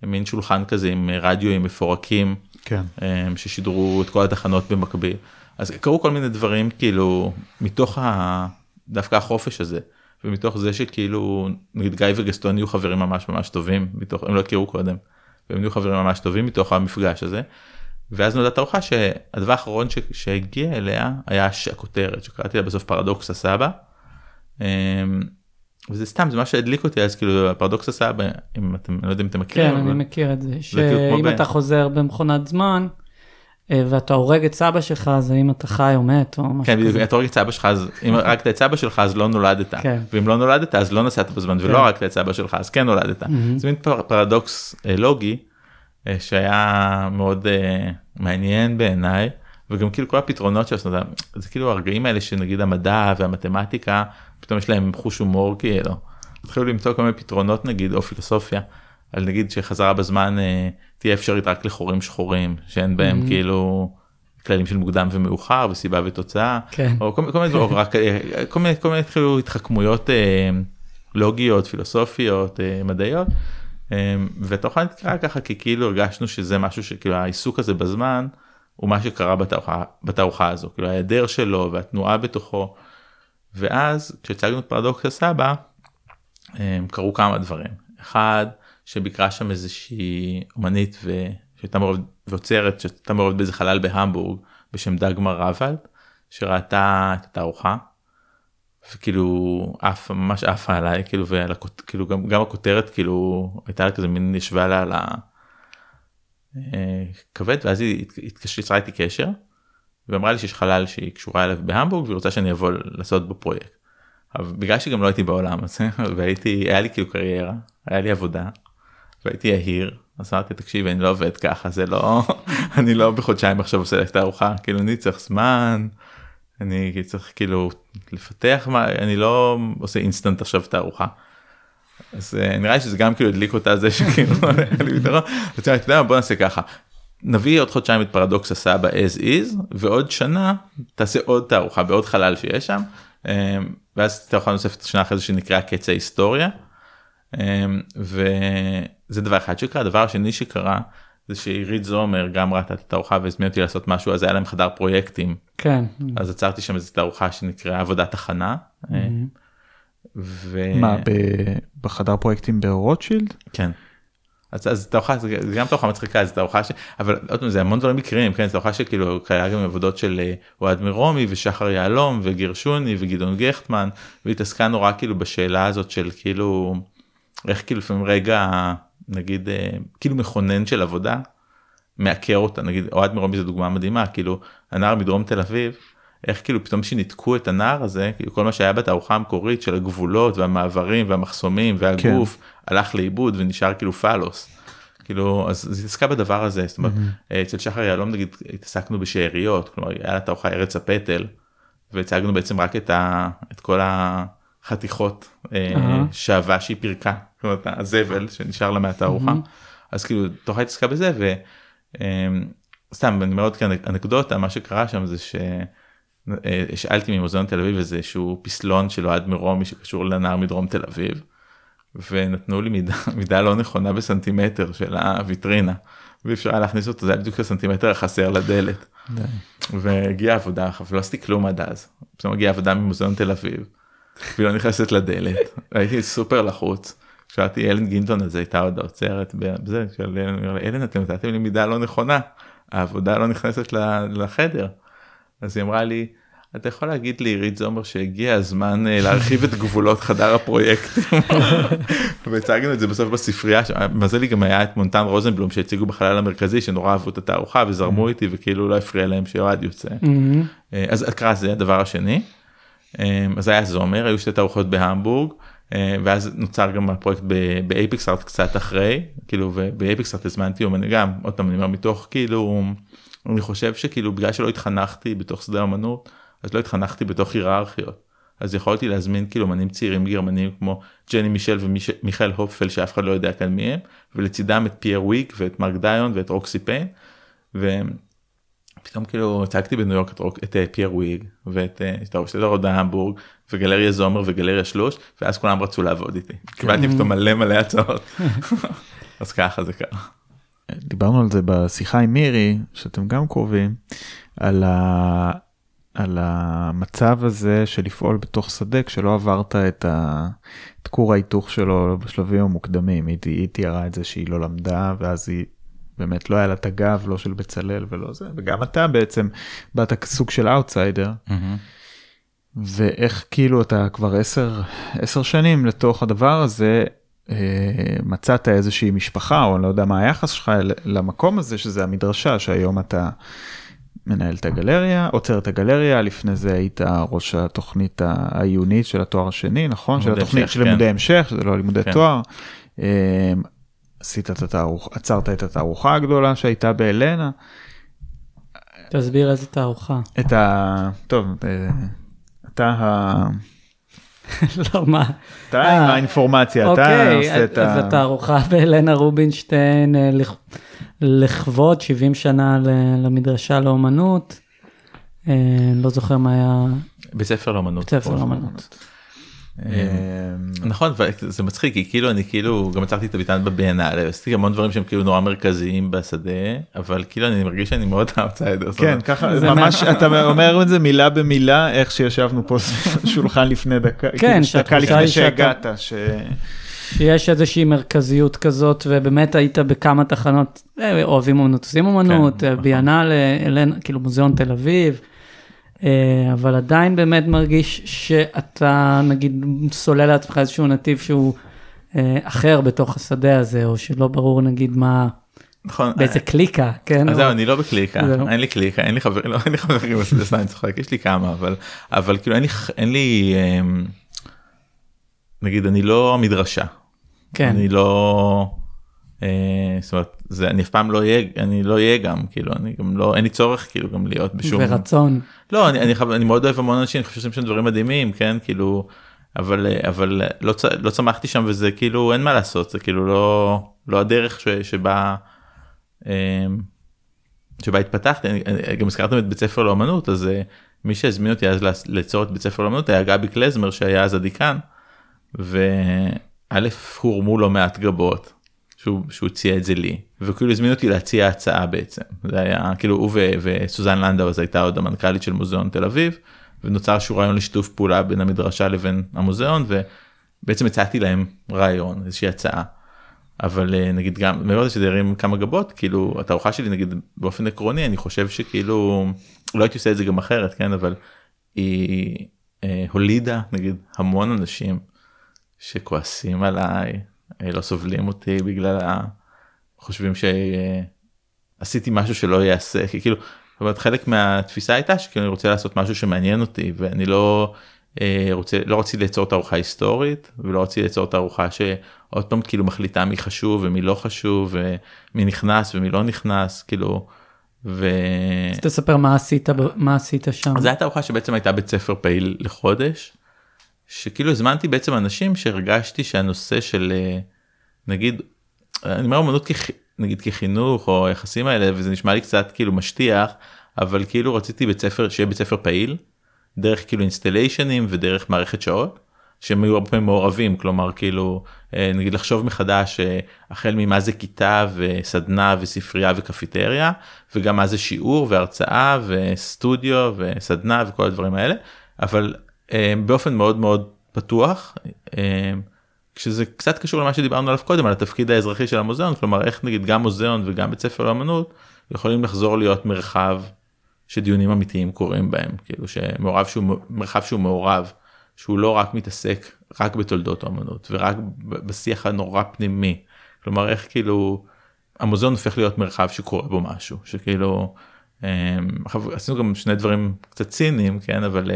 מין שולחן כזה עם רדיו עם מפורקים כן. אה, ששידרו את כל התחנות במקביל. אז קרו כל מיני דברים כאילו מתוך ה... דווקא החופש הזה ומתוך זה שכאילו נגיד גיא וגסטון יהיו חברים ממש ממש טובים מתוך הם לא הכירו קודם. והם יהיו חברים ממש טובים מתוך המפגש הזה. ואז נולדה תערוכה שהדבר האחרון ש... שהגיע אליה היה הכותרת שקראתי לה בסוף פרדוקס הסבא. אמ, וזה סתם זה מה שהדליק אותי אז כאילו פרדוקס הסבא אם אתם לא יודע אם אתם מכירים. כן אבל... אני מכיר את זה כאילו שאם אתה חוזר במכונת זמן אה, ואתה הורג את סבא שלך אז האם אתה חי או מת או משהו כן, כזה. אתה הורג את סבא שלך אז אם הרגת את סבא שלך אז לא נולדת כן. ואם לא נולדת אז לא נסעת בזמן ולא כן. הרגת את סבא שלך אז כן נולדת. Mm-hmm. זה מין פרדוקס אה, לוגי שהיה מאוד מעניין בעיניי וגם כאילו כל הפתרונות של הסנדה זה כאילו הרגעים האלה שנגיד המדע והמתמטיקה פתאום יש להם חוש הומור כאילו. התחילו למצוא כל מיני פתרונות נגיד או פילוסופיה על נגיד שחזרה בזמן אה, תהיה אפשרית רק לחורים שחורים שאין בהם mm-hmm. כאילו כללים של מוקדם ומאוחר וסיבה ותוצאה כן. או כל, כל מיני דברים רק אה, כל מיני כל מיני התחכמויות אה, לוגיות פילוסופיות אה, מדעיות. אמ, והתוכן נקרא ככה כי כאילו הרגשנו שזה משהו שכאילו העיסוק הזה בזמן הוא מה שקרה בתערוכה, בתערוכה הזו. כאילו ההיעדר שלו והתנועה בתוכו. ואז כשהצגנו את פרדוקס הסבא אמ, קרו כמה דברים. אחד שביקרה שם איזושהי אומנית שהייתה מעורבת ועוצרת שהייתה מעורבת באיזה חלל בהמבורג בשם דגמר ראבלד שראתה את התערוכה וכאילו עף ממש עפה עליי כאילו ועל הכות, כאילו גם גם הכותרת כאילו הייתה לה כזה מין ישבה לה על הכבד ואז היא התקשרה איתי קשר. ואמרה לי שיש חלל שהיא קשורה אליו בהמבורג והיא רוצה שאני אבוא לעשות בו פרויקט. אבל בגלל שגם לא הייתי בעולם הזה והייתי היה לי כאילו קריירה היה לי עבודה והייתי יהיר אז אמרתי תקשיב אני לא עובד ככה זה לא אני לא בחודשיים עכשיו עושה לך תערוכה כאילו אני צריך זמן אני צריך כאילו לפתח מה אני לא עושה אינסטנט עכשיו תערוכה. אז אה, נראה לי שזה גם כאילו הדליק אותה זה שכאילו אתה יודע, בוא נעשה ככה נביא עוד חודשיים את פרדוקס הסבא as is ועוד שנה תעשה עוד תערוכה בעוד חלל שיש שם אה, ואז תערוכה נוספת שנה אחרי זה שנקרא קץ ההיסטוריה. אה, וזה דבר אחד שקרה הדבר השני שקרה זה שעירית זומר גם ראתה את התערוכה והזמינה אותי לעשות משהו אז היה להם חדר פרויקטים כן. אז עצרתי שם איזה תערוכה שנקראה עבודת הכנה. Mm-hmm. ו... מה, ב- בחדר פרויקטים ברוטשילד? כן. אז, אז תערוכה זה גם תערוכה מצחיקה זה תערוכה ש... אבל עוד פעם זה המון דברים מקריים כן זה תערוכה שכאילו היה גם עבודות של אה, אוהד מרומי ושחר יהלום וגירשוני וגדעון גכטמן והתעסקה נורא כאילו בשאלה הזאת של כאילו איך כאילו לפעמים רגע נגיד אה, כאילו מכונן של עבודה מעקר אותה נגיד אוהד מרומי זו דוגמה מדהימה כאילו הנער מדרום תל אביב איך כאילו פתאום שניתקו את הנער הזה כאילו כל מה שהיה בתערוכה המקורית של הגבולות והמעברים והמחסומים והגוף כן. הלך לאיבוד ונשאר כאילו פלוס. כאילו אז היא התעסקה בדבר הזה זאת אומרת mm-hmm. אצל שחר יהלום נגיד התעסקנו בשאריות כלומר היה לה תערוכה ארץ הפטל והצגנו בעצם רק את, ה, את כל החתיכות uh-huh. שאהבה שהיא פירקה אומרת הזבל שנשאר לה מהתערוכה mm-hmm. אז כאילו תוכל התעסקה בזה וסתם אני אומר עוד כאן אנקדוטה מה שקרה שם זה ש... השאלתי ממוזיאון תל אביב איזה שהוא פסלון של אוהד מרומי שקשור לנער מדרום תל אביב. ונתנו לי מידה, מידה לא נכונה בסנטימטר של הוויטרינה ואי אפשר היה להכניס אותו זה היה בדיוק הסנטימטר החסר לדלת. והגיעה עבודה ולא עשיתי כלום עד אז. פתאום הגיעה עבודה ממוזיאון תל אביב. והיא לא נכנסת לדלת הייתי סופר לחוץ. שאלתי אלן גינטון אז הייתה עוד האוצרת בזה של אלן אתם נתתם לי מידה לא נכונה העבודה לא נכנסת לחדר. אז היא אמרה לי אתה יכול להגיד לעירית זומר שהגיע הזמן אה, להרחיב את גבולות חדר הפרויקטים. והצגנו את זה בסוף בספרייה מזל לי גם היה את מונטן רוזנבלום שהציגו בחלל המרכזי שנורא אהבו את התערוכה וזרמו איתי וכאילו לא הפריע להם שאוהד יוצא. אה, אז קרא זה הדבר השני. אה, אז היה זומר היו שתי תערוכות בהמבורג. ואז נוצר גם הפרויקט באייפקסארט קצת אחרי כאילו ובאייפקסארט הזמנתי אומן גם עוד פעם אני אומר מתוך כאילו אני חושב שכאילו בגלל שלא התחנכתי בתוך שדה אמנות אז לא התחנכתי בתוך היררכיות. אז יכולתי להזמין כאילו אמנים צעירים גרמנים כמו ג'יני מישל ומיכאל הופפל שאף אחד לא יודע כאן מי הם ולצידם את פייר הויג ואת מרק דיון ואת רוקסי פיין. ופתאום כאילו הצגתי בניו יורק את, את אה, פייר הויג ואת שתי בהמבורג וגלריה זומר וגלריה שלוש ואז כולם רצו לעבוד איתי. קיבלתי פתאום מלא מלא הצעות. אז ככה זה קרה. דיברנו על זה בשיחה עם מירי שאתם גם קרובים על, ה... על המצב הזה של לפעול בתוך שדה כשלא עברת את, ה... את כור ההיתוך שלו בשלבים המוקדמים היא, היא תיארה את זה שהיא לא למדה ואז היא באמת לא היה לה את הגב לא של בצלאל ולא זה וגם אתה בעצם באת סוג של outsider. Mm-hmm. ואיך כאילו אתה כבר עשר, עשר שנים לתוך הדבר הזה אה, מצאת איזושהי משפחה או אני לא יודע מה היחס שלך למקום הזה שזה המדרשה שהיום אתה מנהל את הגלריה עוצר את הגלריה לפני זה היית ראש התוכנית העיונית של התואר השני נכון של התוכנית של לימודי כן. המשך זה לא לימודי כן. תואר. עשית את התערוכה עצרת את התערוכה הגדולה שהייתה באלנה. תסביר איזה תערוכה. את ה... טוב, אה, אתה ה... לא, מה? אתה עם אה, האינפורמציה, אתה אוקיי, עושה את ה... אז התערוכה בהלנה רובינשטיין אה, לכבוד 70 שנה למדרשה לאומנות. לא זוכר מה היה. בית ספר לאומנות. בית ספר לאומנות. אמ, נכון זה מצחיק כי כאילו אני כאילו גם עצרתי את הביתן בביאנל עשיתי המון דברים שהם כאילו נורא מרכזיים בשדה אבל כאילו אני מרגיש שאני מאוד אאוטסיידר. כן ככה ממש אתה אומר את זה מילה במילה איך שישבנו פה שולחן לפני דקה כן כאילו, דקה לפני שהגעת. שיש איזושהי מרכזיות כזאת ובאמת היית בכמה תחנות אה, אוהבים אומנות עושים אומנות כן, נכון. ביאנל כאילו מוזיאון תל אביב. אה, אבל עדיין באמת מרגיש שאתה נגיד סולל לעצמך איזשהו נתיב שהוא אה, אחר בתוך השדה הזה, או שלא ברור נגיד מה, נכון, באיזה קליקה, כן? אז זהו, אני לא בקליקה, אין לי קליקה, אין לי חברים, לא, אין לי חברים בשדה סתם, צוחק, יש לי כמה, אבל, אבל כאילו אין לי, אין נגיד אני לא מדרשה. כן. אני לא... אה, זאת אומרת, זה, אני אף פעם לא אהיה, אני לא אהיה גם, כאילו, אני גם לא, אין לי צורך כאילו גם להיות בשום... ורצון. לא, אני, אני, אני מאוד אוהב המון אנשים, אני חושב שהם שם דברים מדהימים, כן, כאילו, אבל, אבל לא, צ- לא צמחתי שם וזה כאילו, אין מה לעשות, זה כאילו לא, לא הדרך ש, שבה, אה, שבה התפתחתי, אני, אני, גם הזכרתם את בית ספר לאמנות, אז אה, מי שהזמין אותי אז ליצור את בית ספר לאמנות היה גבי קלזמר שהיה אז הדיקן, וא' הורמו לא מעט גבות. שהוא, שהוא הציע את זה לי וכאילו הזמין אותי להציע הצעה בעצם זה היה כאילו הוא ו, וסוזן לנדאו אז הייתה עוד המנכ"לית של מוזיאון תל אביב ונוצר שהוא רעיון לשיתוף פעולה בין המדרשה לבין המוזיאון ובעצם הצעתי להם רעיון איזושהי הצעה. אבל אה, נגיד גם מעבר לזה שזה הרים כמה גבות כאילו התערוכה שלי נגיד באופן עקרוני אני חושב שכאילו לא הייתי עושה את זה גם אחרת כן אבל היא אה, הולידה נגיד המון אנשים שכועסים עליי לא סובלים אותי בגלל ה... חושבים שעשיתי משהו שלא יעשה כי כאילו זאת אומרת, חלק מהתפיסה הייתה שכאילו אני רוצה לעשות משהו שמעניין אותי ואני לא אה, רוצה לא רציתי ליצור תערוכה היסטורית ולא רציתי ליצור תערוכה שעוד פעם כאילו מחליטה מי חשוב ומי לא חשוב ומי נכנס ומי לא נכנס כאילו. ו... אז תספר מה עשית מה עשית שם. זו הייתה תערוכה שבעצם הייתה בית ספר פעיל לחודש. שכאילו הזמנתי בעצם אנשים שהרגשתי שהנושא של אה, נגיד אני אומר אמנות כח... נגיד כחינוך או היחסים האלה וזה נשמע לי קצת כאילו משטיח אבל כאילו רציתי בית ספר שיהיה בית ספר פעיל דרך כאילו אינסטליישנים ודרך מערכת שעות שהם היו הרבה פעמים מעורבים כלומר כאילו אה, נגיד לחשוב מחדש אה, החל ממה זה כיתה וסדנה וספרייה וקפיטריה וגם מה זה שיעור והרצאה וסטודיו וסדנה וכל הדברים האלה אבל באופן מאוד מאוד פתוח כשזה קצת קשור למה שדיברנו עליו קודם על התפקיד האזרחי של המוזיאון כלומר איך נגיד גם מוזיאון וגם בית ספר לאמנות יכולים לחזור להיות מרחב שדיונים אמיתיים קורים בהם כאילו שמעורב שהוא מרחב שהוא מעורב שהוא לא רק מתעסק רק בתולדות האמנות ורק בשיח הנורא פנימי. כלומר איך כאילו המוזיאון הופך להיות מרחב שקורה בו משהו שכאילו עשינו גם שני דברים קצת ציניים כן אבל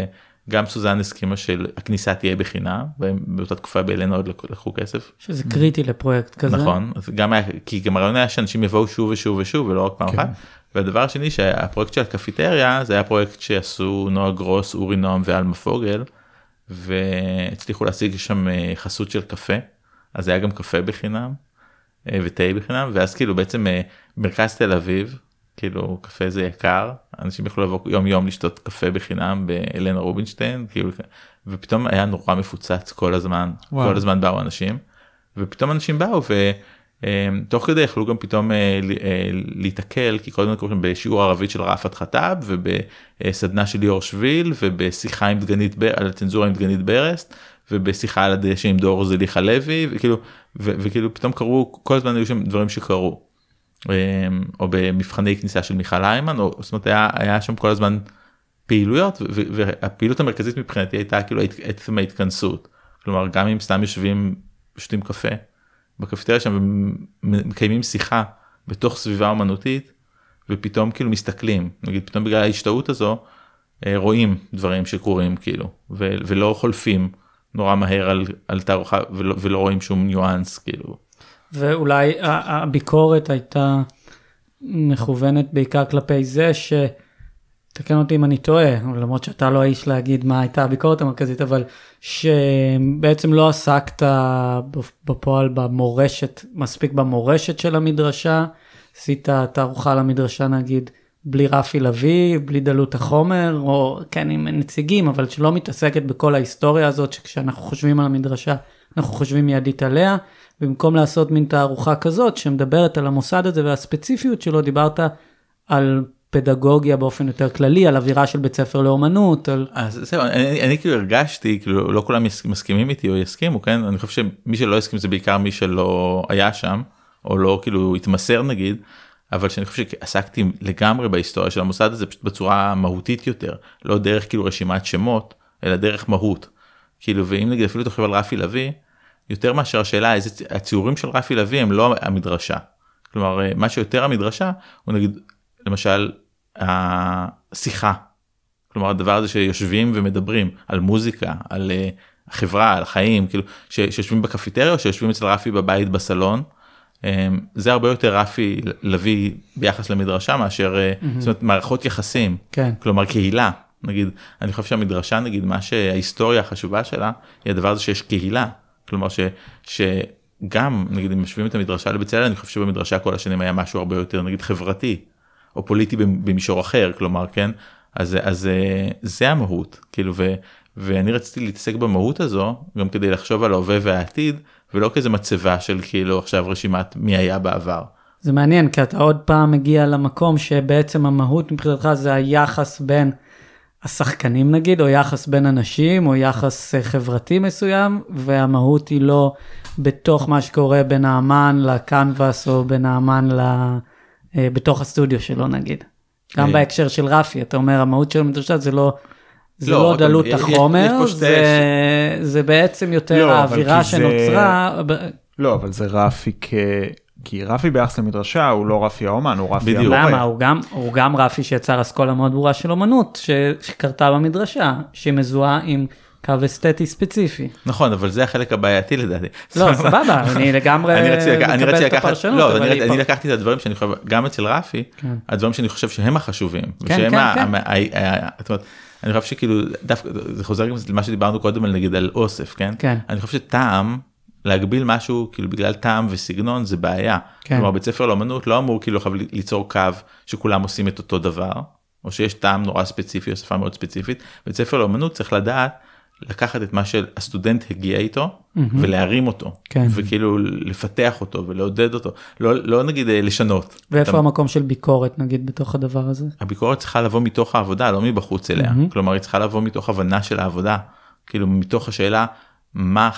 גם סוזן הסכימה שהכניסה תהיה בחינם באותה תקופה באלנה עוד לקחו כסף. שזה קריטי לפרויקט כזה. נכון גם היה כי גם הרעיון היה שאנשים יבואו שוב ושוב ושוב ולא רק פעם אחת. והדבר השני שהפרויקט של הקפיטריה זה היה פרויקט שעשו נועה גרוס אורי נועם ואלמה פוגל והצליחו להשיג שם חסות של קפה אז היה גם קפה בחינם ותה בחינם ואז כאילו בעצם מרכז תל אביב כאילו קפה זה יקר אנשים יכלו לבוא יום יום לשתות קפה בחינם באלנה רובינשטיין כאילו ופתאום היה נורא מפוצץ כל הזמן וואו. כל הזמן באו אנשים ופתאום אנשים באו ותוך כדי יכלו גם פתאום להתקל כי קודם כל בשיעור ערבית של רפת חטאב ובסדנה של ליאור שביל ובשיחה עם דגנית על הצנזורה עם דגנית ברסט ובשיחה על הדשא עם דור זליכה לוי וכאילו וכאילו פתאום קרו כל הזמן היו שם דברים שקרו. או במבחני כניסה של מיכל היימן או זאת אומרת היה, היה שם כל הזמן פעילויות והפעילות המרכזית מבחינתי הייתה כאילו עצם ההתכנסות כלומר גם אם סתם יושבים שותים קפה בקפיטריה שם ומקיימים שיחה בתוך סביבה אומנותית ופתאום כאילו מסתכלים נגיד פתאום בגלל ההשתאות הזו רואים דברים שקורים כאילו ולא חולפים נורא מהר על, על תערוכה ולא, ולא רואים שום ניואנס כאילו. ואולי הביקורת הייתה מכוונת בעיקר כלפי זה ש... תקן אותי אם אני טועה, למרות שאתה לא האיש להגיד מה הייתה הביקורת המרכזית, אבל שבעצם לא עסקת בפועל במורשת, מספיק במורשת של המדרשה, עשית תערוכה למדרשה נגיד בלי רפי לביא, בלי דלות החומר, או כן עם נציגים, אבל שלא מתעסקת בכל ההיסטוריה הזאת, שכשאנחנו חושבים על המדרשה, אנחנו חושבים מיידית עליה, במקום לעשות מין תערוכה כזאת שמדברת על המוסד הזה והספציפיות שלו, דיברת על פדגוגיה באופן יותר כללי, על אווירה של בית ספר לאומנות. על... אז זהו, אני, אני כאילו הרגשתי, כאילו לא כולם מסכימים איתי או יסכימו, כן? אני חושב שמי שלא יסכים זה בעיקר מי שלא היה שם, או לא כאילו התמסר נגיד, אבל שאני חושב שעסקתי לגמרי בהיסטוריה של המוסד הזה פשוט בצורה מהותית יותר, לא דרך כאילו רשימת שמות, אלא דרך מהות. כאילו, ואם נגיד אפילו תחשוב על רפי לביא, יותר מאשר השאלה איזה הציורים של רפי לביא הם לא המדרשה. כלומר מה שיותר המדרשה הוא נגיד למשל השיחה. כלומר הדבר הזה שיושבים ומדברים על מוזיקה על החברה על החיים כאילו ש- שיושבים בקפיטריה או שיושבים אצל רפי בבית בסלון. אמ, זה הרבה יותר רפי לביא ביחס למדרשה מאשר אה, זאת אומרת, מערכות יחסים כן. כלומר קהילה נגיד אני חושב שהמדרשה נגיד מה שההיסטוריה החשובה שלה היא הדבר הזה שיש קהילה כלומר ש, שגם נגיד אם משווים את המדרשה לבצלאל אני חושב שבמדרשה כל השנים היה משהו הרבה יותר נגיד חברתי או פוליטי במישור אחר כלומר כן אז אז אה, זה המהות כאילו ו, ואני רציתי להתעסק במהות הזו גם כדי לחשוב על ההווה והעתיד ולא כאיזה מצבה של כאילו עכשיו רשימת מי היה בעבר. זה מעניין, כי אתה עוד פעם מגיע למקום שבעצם המהות מבחינתך זה היחס בין השחקנים נגיד, או יחס בין אנשים, או יחס אה, חברתי מסוים, והמהות היא לא בתוך מה שקורה בין האמן לקנבס, או בין האמן ל... אה, בתוך הסטודיו שלו נגיד. גם אה. בהקשר של רפי, אתה אומר המהות של המדרשה זה לא... זה לא, לא, דלות החומר, זה, זה בעצם יותר לא, האווירה זה- שנוצרה. ב- לא, אבל זה רפי כ... כי רפי ביחס למדרשה הוא לא רפי האומן, הוא רפי בדיוק. המורה. למה? הוא גם, הוא גם רפי שיצר אסכולה מאוד ברורה של אומנות ש, שקרתה במדרשה, שמזוהה עם קו אסתטי ספציפי. נכון אבל זה החלק הבעייתי לדעתי. לא, סבבה, אני לגמרי מקבל את לקחת, הפרשנות, לא, אבל אני, אני לקחתי את הדברים שאני חושב, גם אצל רפי, כן. הדברים שאני חושב שהם החשובים. כן, כן, ה- כן. ה- ה- ה- זאת אומרת, אני חושב שכאילו, דווקא, זה חוזר גם למה שדיברנו קודם על נגיד על אוסף, כן? כן. אני חושב שטעם, להגביל משהו כאילו בגלל טעם וסגנון זה בעיה. כן. כלומר בית ספר לאמנות לא אמור כאילו עכשיו ליצור קו שכולם עושים את אותו דבר, או שיש טעם נורא ספציפי או שפה מאוד ספציפית. בית ספר לאמנות צריך לדעת לקחת את מה שהסטודנט הגיע איתו ולהרים אותו כן. וכאילו לפתח אותו ולעודד אותו לא לא נגיד אה, לשנות. ואיפה אתה- המקום של ביקורת נגיד בתוך הדבר הזה? הביקורת צריכה לבוא מתוך העבודה לא מבחוץ אליה מהמם. כלומר היא צריכה לבוא מתוך הבנה של העבודה כאילו מתוך השאלה מה.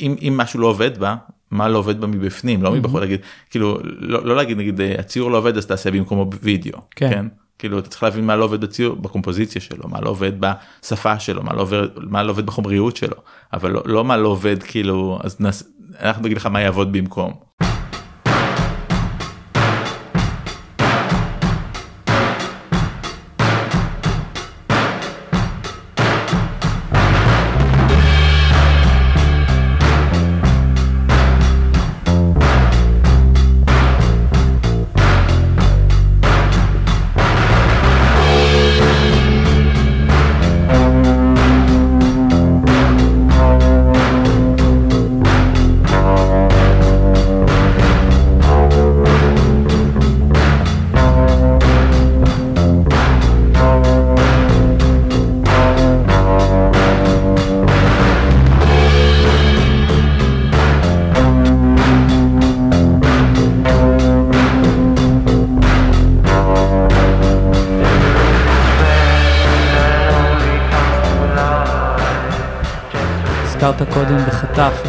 אם, אם משהו לא עובד בה מה לא עובד בה מבפנים לא מבחוץ להגיד כאילו לא, לא להגיד נגיד אה, הציור לא עובד אז תעשה במקומו וידאו כן. כן. כאילו אתה צריך להבין מה לא עובד בציור בקומפוזיציה שלו מה לא עובד בשפה שלו מה לא עובד מה לא עובד בחומריות שלו אבל לא, לא מה לא עובד כאילו אז נס... אנחנו נגיד לך מה יעבוד במקום.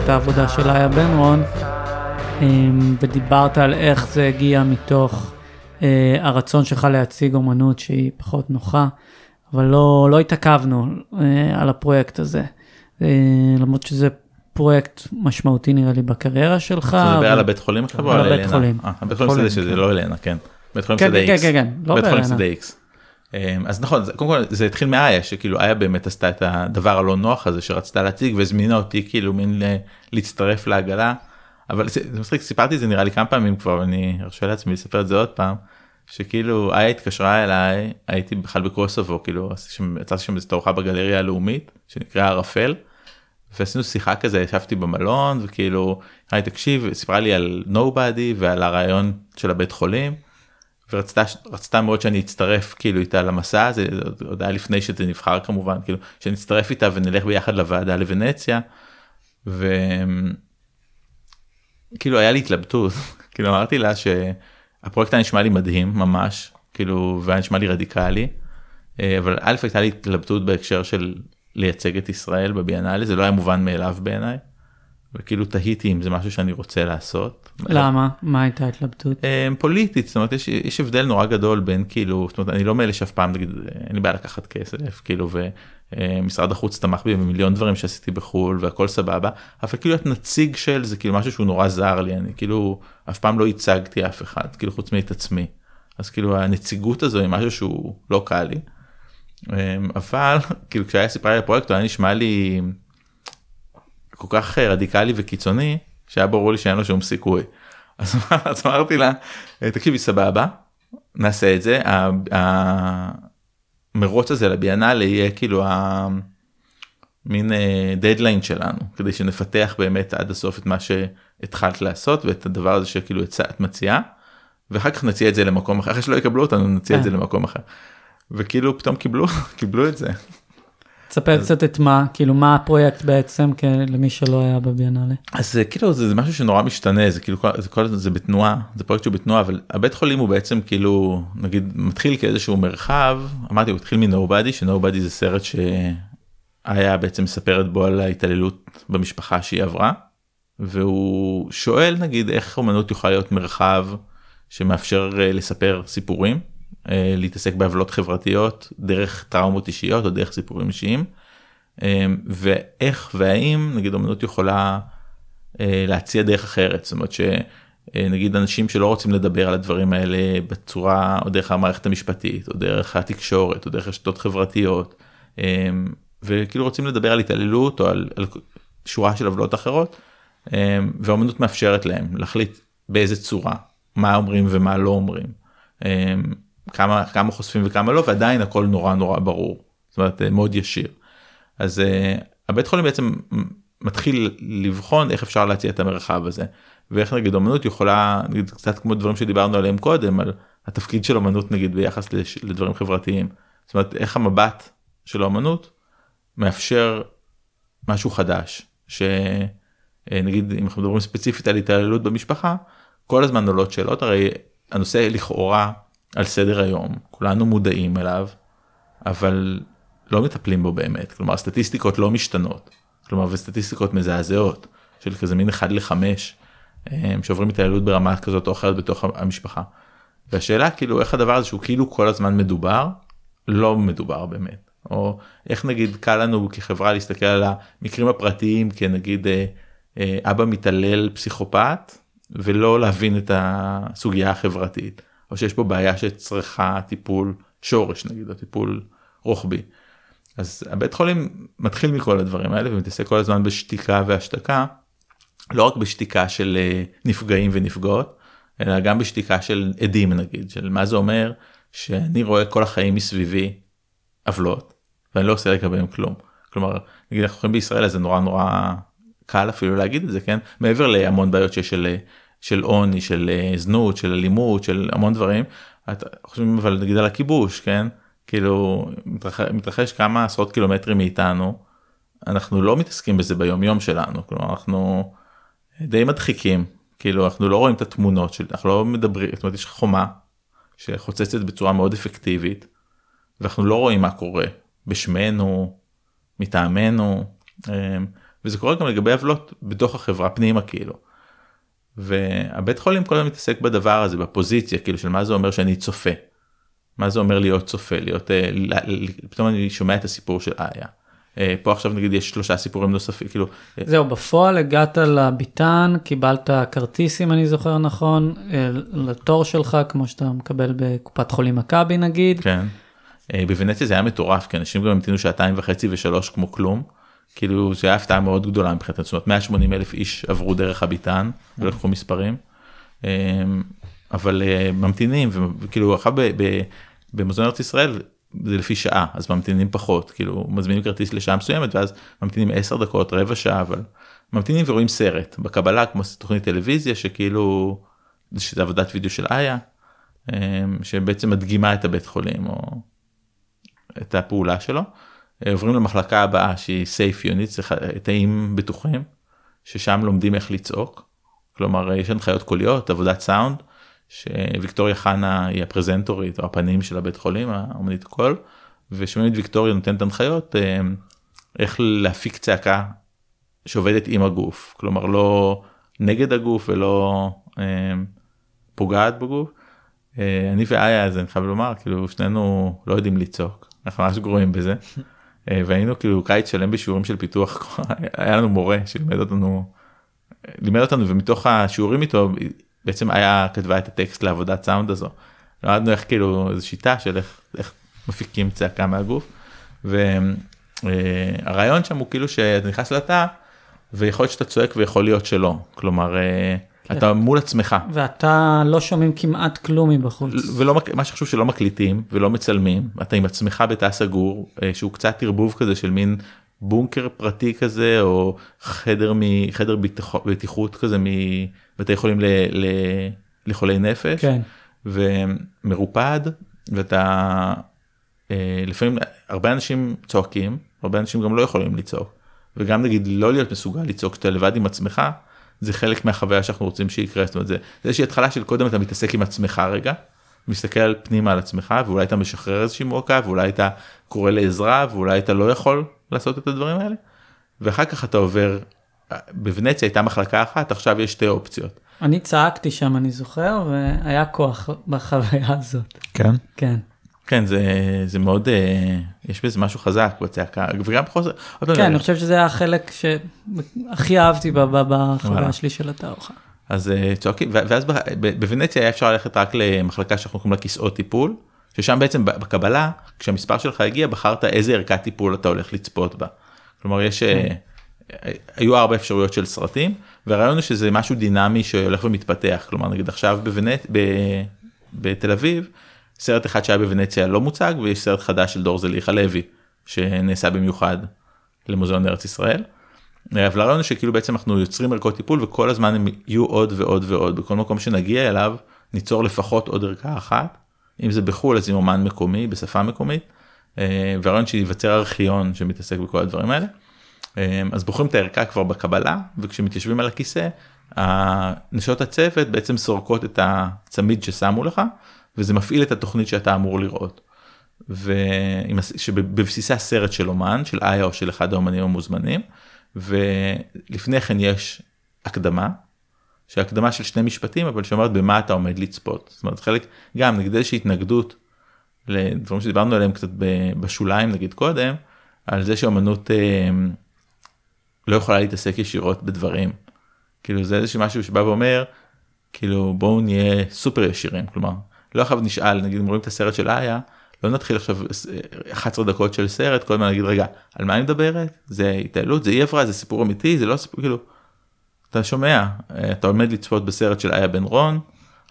את העבודה של איה בן רון, אמ, ודיברת על איך זה הגיע מתוך אה, הרצון שלך להציג אומנות שהיא פחות נוחה, אבל לא, לא התעכבנו אה, על הפרויקט הזה. אה, למרות שזה פרויקט משמעותי נראה לי בקריירה שלך. אתה מדבר על הבית חולים עכשיו או על על הבית אלנה? חולים. אה, הבית חולים שזה כן. לא אלנה כן. בית חולים כן, שדה כן, איקס. כן, כן, לא בית חולים באלנה. שדה איקס. אמ, אז נכון קודם כל זה התחיל מאיה שכאילו איה באמת עשתה את הדבר הלא נוח הזה שרצתה להציג והזמינה אותי כאילו מין להצטרף לעגלה. אבל זה זה מצחיק סיפרתי זה נראה לי כמה פעמים כבר אני ארשה לעצמי לספר את זה עוד פעם. שכאילו איה התקשרה אליי הייתי בכלל בקוסובו כאילו עשיתי שם- איזו תערוכה בגלריה הלאומית שנקרא ערפל. ועשינו שיחה כזה ישבתי במלון וכאילו היי תקשיב סיפרה לי על נובדי ועל הרעיון של הבית חולים. ורצתה רצתה מאוד שאני אצטרף כאילו איתה למסע הזה עוד- היה לפני שזה נבחר כמובן כאילו שנצטרף איתה ונלך ביחד לוועדה לוונציה. וכאילו היה לי התלבטות כאילו אמרתי לה שהפרויקט היה נשמע לי מדהים ממש כאילו והיה נשמע לי רדיקלי. אה, אבל א' הייתה לי התלבטות בהקשר של לייצג את ישראל בביאנלי זה לא היה מובן מאליו בעיניי. וכאילו תהיתי אם זה משהו שאני רוצה לעשות. למה? מה הייתה ההתלבטות? אה, פוליטית זאת אומרת יש, יש הבדל נורא גדול בין כאילו זאת אומרת אני לא מאלה שאף פעם נגיד אין לי בעיה לקחת כסף כאילו ומשרד החוץ תמך בי במיליון דברים שעשיתי בחול והכל סבבה אבל כאילו להיות נציג של זה כאילו משהו שהוא נורא זר לי אני כאילו אף פעם לא ייצגתי אף אחד כאילו חוץ מאת עצמי אז כאילו הנציגות הזו היא משהו שהוא לא קל לי. אה, אבל כאילו כשהיה סיפרה לי הפרויקט היה נשמע לי כל כך אה, רדיקלי וקיצוני שהיה ברור לי שאין לו שום סיכוי. אז, אז אמרתי לה תקשיבי סבבה נעשה את זה המרוץ הזה לביאנלה יהיה כאילו המין דדליין שלנו כדי שנפתח באמת עד הסוף את מה שהתחלת לעשות ואת הדבר הזה שכאילו את מציעה. ואחר כך נציע את זה למקום אחר אחרי שלא יקבלו אותנו נציע את זה למקום אחר. וכאילו פתאום קיבלו קיבלו את זה. תספר קצת את מה כאילו מה הפרויקט בעצם למי שלא היה בביאנלה. אז זה כאילו זה, זה משהו שנורא משתנה זה כאילו זה כל הזמן זה בתנועה זה פרויקט שהוא בתנועה אבל הבית חולים הוא בעצם כאילו נגיד מתחיל כאיזשהו מרחב אמרתי הוא התחיל מנובדי שנובדי זה סרט שהיה בעצם מספרת בו על ההתעללות במשפחה שהיא עברה. והוא שואל נגיד איך אומנות יכולה להיות מרחב שמאפשר אה, לספר סיפורים אה, להתעסק בעוולות חברתיות דרך טראומות אישיות או דרך סיפורים אישיים. אה, ואיך והאם נגיד אמנות יכולה אה, להציע דרך אחרת זאת אומרת שנגיד אנשים שלא רוצים לדבר על הדברים האלה בצורה או דרך המערכת המשפטית או דרך התקשורת או דרך רשתות חברתיות וכאילו רוצים לדבר על התעללות או על, על שורה של עוולות אחרות ואמנות מאפשרת להם להחליט באיזה צורה מה אומרים ומה לא אומרים. כמה כמה חושפים וכמה לא ועדיין הכל נורא נורא ברור זאת אומרת מאוד ישיר. אז uh, הבית חולים בעצם מתחיל לבחון איך אפשר להציע את המרחב הזה ואיך נגיד אמנות יכולה נגיד קצת כמו דברים שדיברנו עליהם קודם על התפקיד של אמנות נגיד ביחס לדברים חברתיים. זאת אומרת איך המבט של האמנות מאפשר משהו חדש שנגיד אם אנחנו מדברים ספציפית על התעללות במשפחה כל הזמן עולות שאלות הרי הנושא לכאורה על סדר היום כולנו מודעים אליו אבל לא מטפלים בו באמת כלומר סטטיסטיקות לא משתנות כלומר וסטטיסטיקות מזעזעות של כזה מין 1 ל-5 שעוברים התעללות ברמה כזאת או אחרת בתוך המשפחה. והשאלה כאילו איך הדבר הזה שהוא כאילו כל הזמן מדובר לא מדובר באמת או איך נגיד קל לנו כחברה להסתכל על המקרים הפרטיים כנגיד אה, אה, אבא מתעלל פסיכופת ולא להבין את הסוגיה החברתית. או שיש פה בעיה שצריכה טיפול שורש נגיד או טיפול רוחבי. אז הבית חולים מתחיל מכל הדברים האלה ומתעסק כל הזמן בשתיקה והשתקה. לא רק בשתיקה של אה, נפגעים ונפגעות אלא גם בשתיקה של עדים נגיד של מה זה אומר שאני רואה כל החיים מסביבי עוולות ואני לא עושה לגביהם כלום. כלומר נגיד אנחנו חיים בישראל אז זה נורא נורא קל אפילו להגיד את זה כן מעבר להמון בעיות שיש של אה, של עוני, של אה, זנות, של אלימות, של המון דברים. חושבים אבל נגיד על הכיבוש, כן? כאילו מתרחש, מתרחש כמה עשרות קילומטרים מאיתנו, אנחנו לא מתעסקים בזה ביום יום שלנו, כלומר אנחנו די מדחיקים, כאילו אנחנו לא רואים את התמונות, של, אנחנו לא מדברים, זאת אומרת יש חומה שחוצצת בצורה מאוד אפקטיבית, ואנחנו לא רואים מה קורה בשמנו, מטעמנו, אה, וזה קורה גם לגבי עוולות בתוך החברה פנימה כאילו. והבית חולים כל הזמן מתעסק בדבר הזה בפוזיציה כאילו של מה זה אומר שאני צופה. מה זה אומר להיות צופה להיות אה, פתאום אני שומע את הסיפור של איה. אה, פה עכשיו נגיד יש שלושה סיפורים נוספים כאילו. אה, זהו בפועל הגעת לביתן קיבלת כרטיס אם אני זוכר נכון לתור שלך כמו שאתה מקבל בקופת חולים מכבי נגיד. כן. בוונציה זה היה מטורף כי אנשים גם המתינו שעתיים וחצי ושלוש כמו כלום. כאילו זה היה הפתעה מאוד גדולה מבחינתנו, זאת אומרת 180 אלף איש עברו דרך הביטן ולקחו מספרים. אמ, אבל אה, ממתינים וכאילו אחר במוזיאון ארץ ישראל זה לפי שעה אז ממתינים פחות כאילו מזמינים כרטיס לשעה מסוימת ואז ממתינים 10 דקות רבע שעה אבל ממתינים ורואים סרט בקבלה כמו תוכנית טלוויזיה שכאילו שזה עבודת וידאו של איה אמ, שבעצם מדגימה את הבית חולים או את הפעולה שלו. אה, עוברים למחלקה הבאה שהיא safe unit, תאים בטוחים, ששם לומדים איך לצעוק. כלומר יש הנחיות קוליות, עבודת סאונד, שוויקטוריה חנה היא הפרזנטורית או הפנים של הבית חולים, האמנית קול, ושומעים את ויקטוריה נותנת הנחיות אה, איך להפיק צעקה שעובדת עם הגוף, כלומר לא נגד הגוף ולא אה, פוגעת בגוף. אני ואיה אז אני חייב לומר כאילו שנינו לא יודעים לצעוק אנחנו ממש גרועים בזה אה, והיינו כאילו קיץ שלם בשיעורים של פיתוח. היה לנו מורה שלימד אותנו לימד אותנו ומתוך השיעורים איתו בעצם היה כתבה את הטקסט לעבודת סאונד הזו. למדנו איך כאילו איזו שיטה של איך, איך מפיקים צעקה מהגוף. והרעיון שם הוא כאילו שאתה נכנס לתא ויכול להיות שאתה צועק ויכול להיות שלא. כלומר אה, כן. אתה מול עצמך ואתה לא שומעים כמעט כלום מבחוץ. ולא מה שחשוב שלא מקליטים ולא מצלמים אתה עם עצמך בתא סגור אה, שהוא קצת ערבוב כזה של מין בונקר פרטי כזה או חדר מחדר בטיחות כזה מבתי חולים ל, ל, לחולי נפש כן. ומרופד ואתה אה, לפעמים הרבה אנשים צועקים הרבה אנשים גם לא יכולים לצעוק וגם נגיד לא להיות מסוגל לצעוק כשאתה לבד עם עצמך זה חלק מהחוויה שאנחנו רוצים שיקרה זאת אומרת זה זה איזושהי התחלה של קודם אתה מתעסק עם עצמך רגע מסתכל על פנימה על עצמך ואולי אתה משחרר איזושהי מועקה ואולי אתה קורא לעזרה ואולי אתה לא יכול לעשות את הדברים האלה ואחר כך אתה עובר בוונציה הייתה מחלקה אחת עכשיו יש שתי אופציות אני צעקתי שם, אני זוכר, והיה כוח בחוויה הזאת. כן? כן. כן זה זה מאוד אה, יש בזה משהו חזק בצעקה וגם פעם, כן, אני חושב שזה החלק שהכי אהבתי ב- ב- וואלה. בחוויה שלי של התערוכה. אז אה, צועקים ואז בוונציה היה אפשר ללכת רק למחלקה שאנחנו קוראים לה כיסאות טיפול ששם בעצם בקבלה כשהמספר שלך הגיע בחרת איזה ערכת טיפול אתה הולך לצפות בה. כלומר יש אה, היו ארבע אפשרויות של סרטים והרעיון הוא שזה משהו דינמי שהולך ומתפתח כלומר נגיד עכשיו בוונצ... ב... בתל אביב סרט אחד שהיה בוונציה לא מוצג ויש סרט חדש של דור זליכה לוי שנעשה במיוחד למוזיאון ארץ ישראל. אבל הרעיון הוא שכאילו בעצם אנחנו יוצרים ערכות טיפול וכל הזמן הם יהיו עוד ועוד ועוד בכל מקום שנגיע אליו ניצור לפחות עוד ערכה אחת אם זה בחו"ל אז עם אומן מקומי בשפה מקומית אה, והרעיון שייווצר ארכיון שמתעסק בכל הדברים האלה. אה, אז בוחרים את הערכה כבר בקבלה וכשמתיישבים על הכיסא נשות הצוות בעצם סורקות את הצמיד ששמו לך וזה מפעיל את התוכנית שאתה אמור לראות. שבבסיסה סרט של אומן של איה או של אחד האומנים המוזמנים ולפני כן יש הקדמה. שהקדמה של שני משפטים אבל שאומרת במה אתה עומד לצפות. זאת אומרת חלק גם נגד איזושהי התנגדות לדברים שדיברנו עליהם קצת בשוליים נגיד קודם על זה שאומנות אה, לא יכולה להתעסק ישירות בדברים. כאילו זה איזשהו משהו שבא ואומר כאילו בואו נהיה סופר ישירים כלומר לא עכשיו נשאל נגיד אם רואים את הסרט של איה לא נתחיל עכשיו אה, 11 דקות של סרט כל הזמן נגיד רגע על מה היא מדברת זה התעללות זה העברה זה סיפור אמיתי זה לא סיפור כאילו. אתה שומע אה, אתה עומד לצפות בסרט של איה בן רון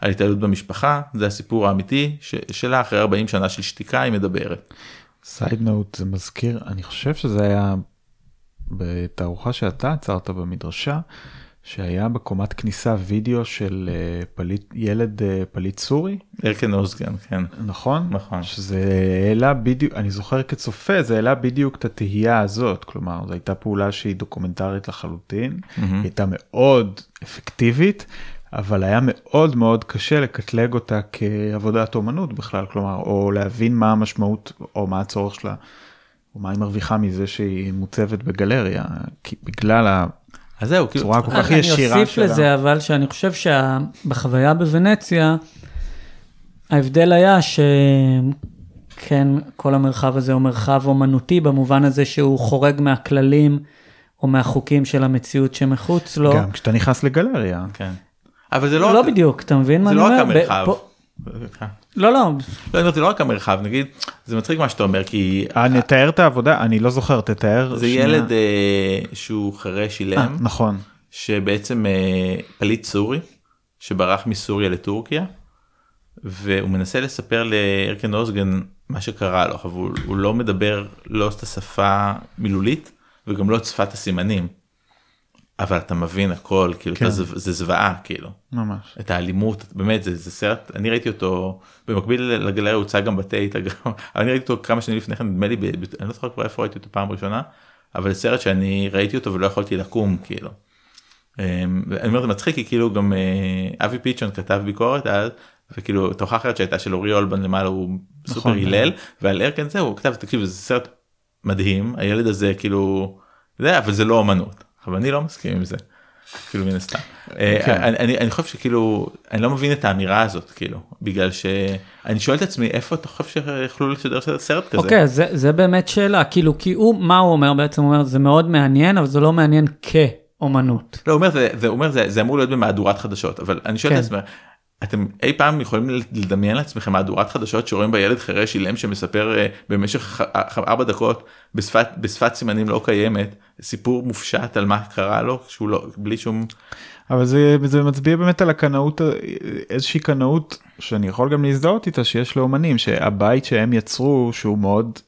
על התעללות במשפחה זה הסיפור האמיתי ש- שלה אחרי 40 שנה של שתיקה היא מדברת. side note זה מזכיר אני חושב שזה היה בתערוכה שאתה עצרת במדרשה שהיה בקומת כניסה וידאו של אה, פליט ילד אה, פליט סורי? ארקאן אוזגן כן. נכון? נכון. שזה העלה בדיוק אני זוכר כצופה זה העלה בדיוק את התהייה הזאת. כלומר זו הייתה פעולה שהיא דוקומנטרית לחלוטין. היא הייתה מאוד אפקטיבית אבל היה מאוד מאוד קשה לקטלג אותה כעבודת אומנות בכלל. כלומר או להבין מה המשמעות או מה הצורך שלה. או מה היא מרוויחה מזה שהיא מוצבת בגלריה כי בגלל אז זהו כאילו הצורה כל כך אני ישירה אוסיף שלה. לזה, אבל שאני חושב שבחוויה בוונציה, ההבדל היה שכן, כל המרחב הזה הוא מרחב אומנותי, במובן הזה שהוא חורג מהכללים או מהחוקים של המציאות שמחוץ לו. גם כשאתה נכנס לגלריה. כן. אבל זה לא, לא רק- בדיוק, אתה מבין מה זה אני לא רק אומר? ב- המרחב. פה- לא, לא, לא, אני אומר, זה לא רק המרחב נגיד זה מצחיק מה שאתה אומר כי אה, נתאר את העבודה אני לא זוכר תתאר. זה. ילד אה, שהוא חירש אה, אילם נכון. שבעצם אה, פליט סורי שברח מסוריה לטורקיה והוא מנסה לספר לארקן אוזגן מה שקרה לו אבל הוא, הוא לא מדבר לא את השפה מילולית וגם לא את שפת הסימנים. אבל אתה מבין הכל כאילו כן. אתה זו- זה זוועה כאילו ממש. את האלימות באמת זה, זה סרט אני ראיתי אותו במקביל לגלריה הוצג גם בטייט אני ראיתי אותו כמה שנים לפני כן נדמה לי ב, ב, אני לא זוכר כבר איפה ראיתי אותו פעם ראשונה אבל זה סרט שאני ראיתי אותו ולא יכולתי לקום כאילו. אמ, אני אומר זה מצחיק כי כאילו גם אה, אבי פיצ'ון כתב ביקורת אז וכאילו תוכחה אחרת שהייתה של אורי אולבן למעלה הוא סופר נכון. הלל ועל ארקן זה הוא כתב תקשיב זה סרט מדהים הילד הזה כאילו זה אבל זה לא אמנות אבל אני לא מסכים עם זה. כאילו מן הסתם. אה, כן. אני, חושב שכאילו אני לא מבין את האמירה הזאת כאילו בגלל שאני שואל את עצמי איפה אתה חושב שיכלו לשדר סרט כזה. אוקיי, זה, באמת שאלה, כאילו, כי הוא, מה הוא אומר בעצם? הוא אומר, זה מאוד מעניין, אבל זה לא מעניין כאומנות. לא, הוא אומר זה, אומר אמור להיות במהדורת חדשות אבל אני שואל כן. את עצמי אתם אי פעם יכולים לדמיין לעצמכם מהדורת חדשות שרואים בילד חירש אילם שמספר אה, במשך ארבע דקות בשפת בשפת סימנים לא קיימת סיפור מופשט על מה קרה לו שהוא לא בלי שום. אבל זה, זה מצביע באמת על הקנאות איזושהי קנאות שאני יכול גם להזדהות איתה שיש לאומנים שהבית שהם יצרו שהוא מאוד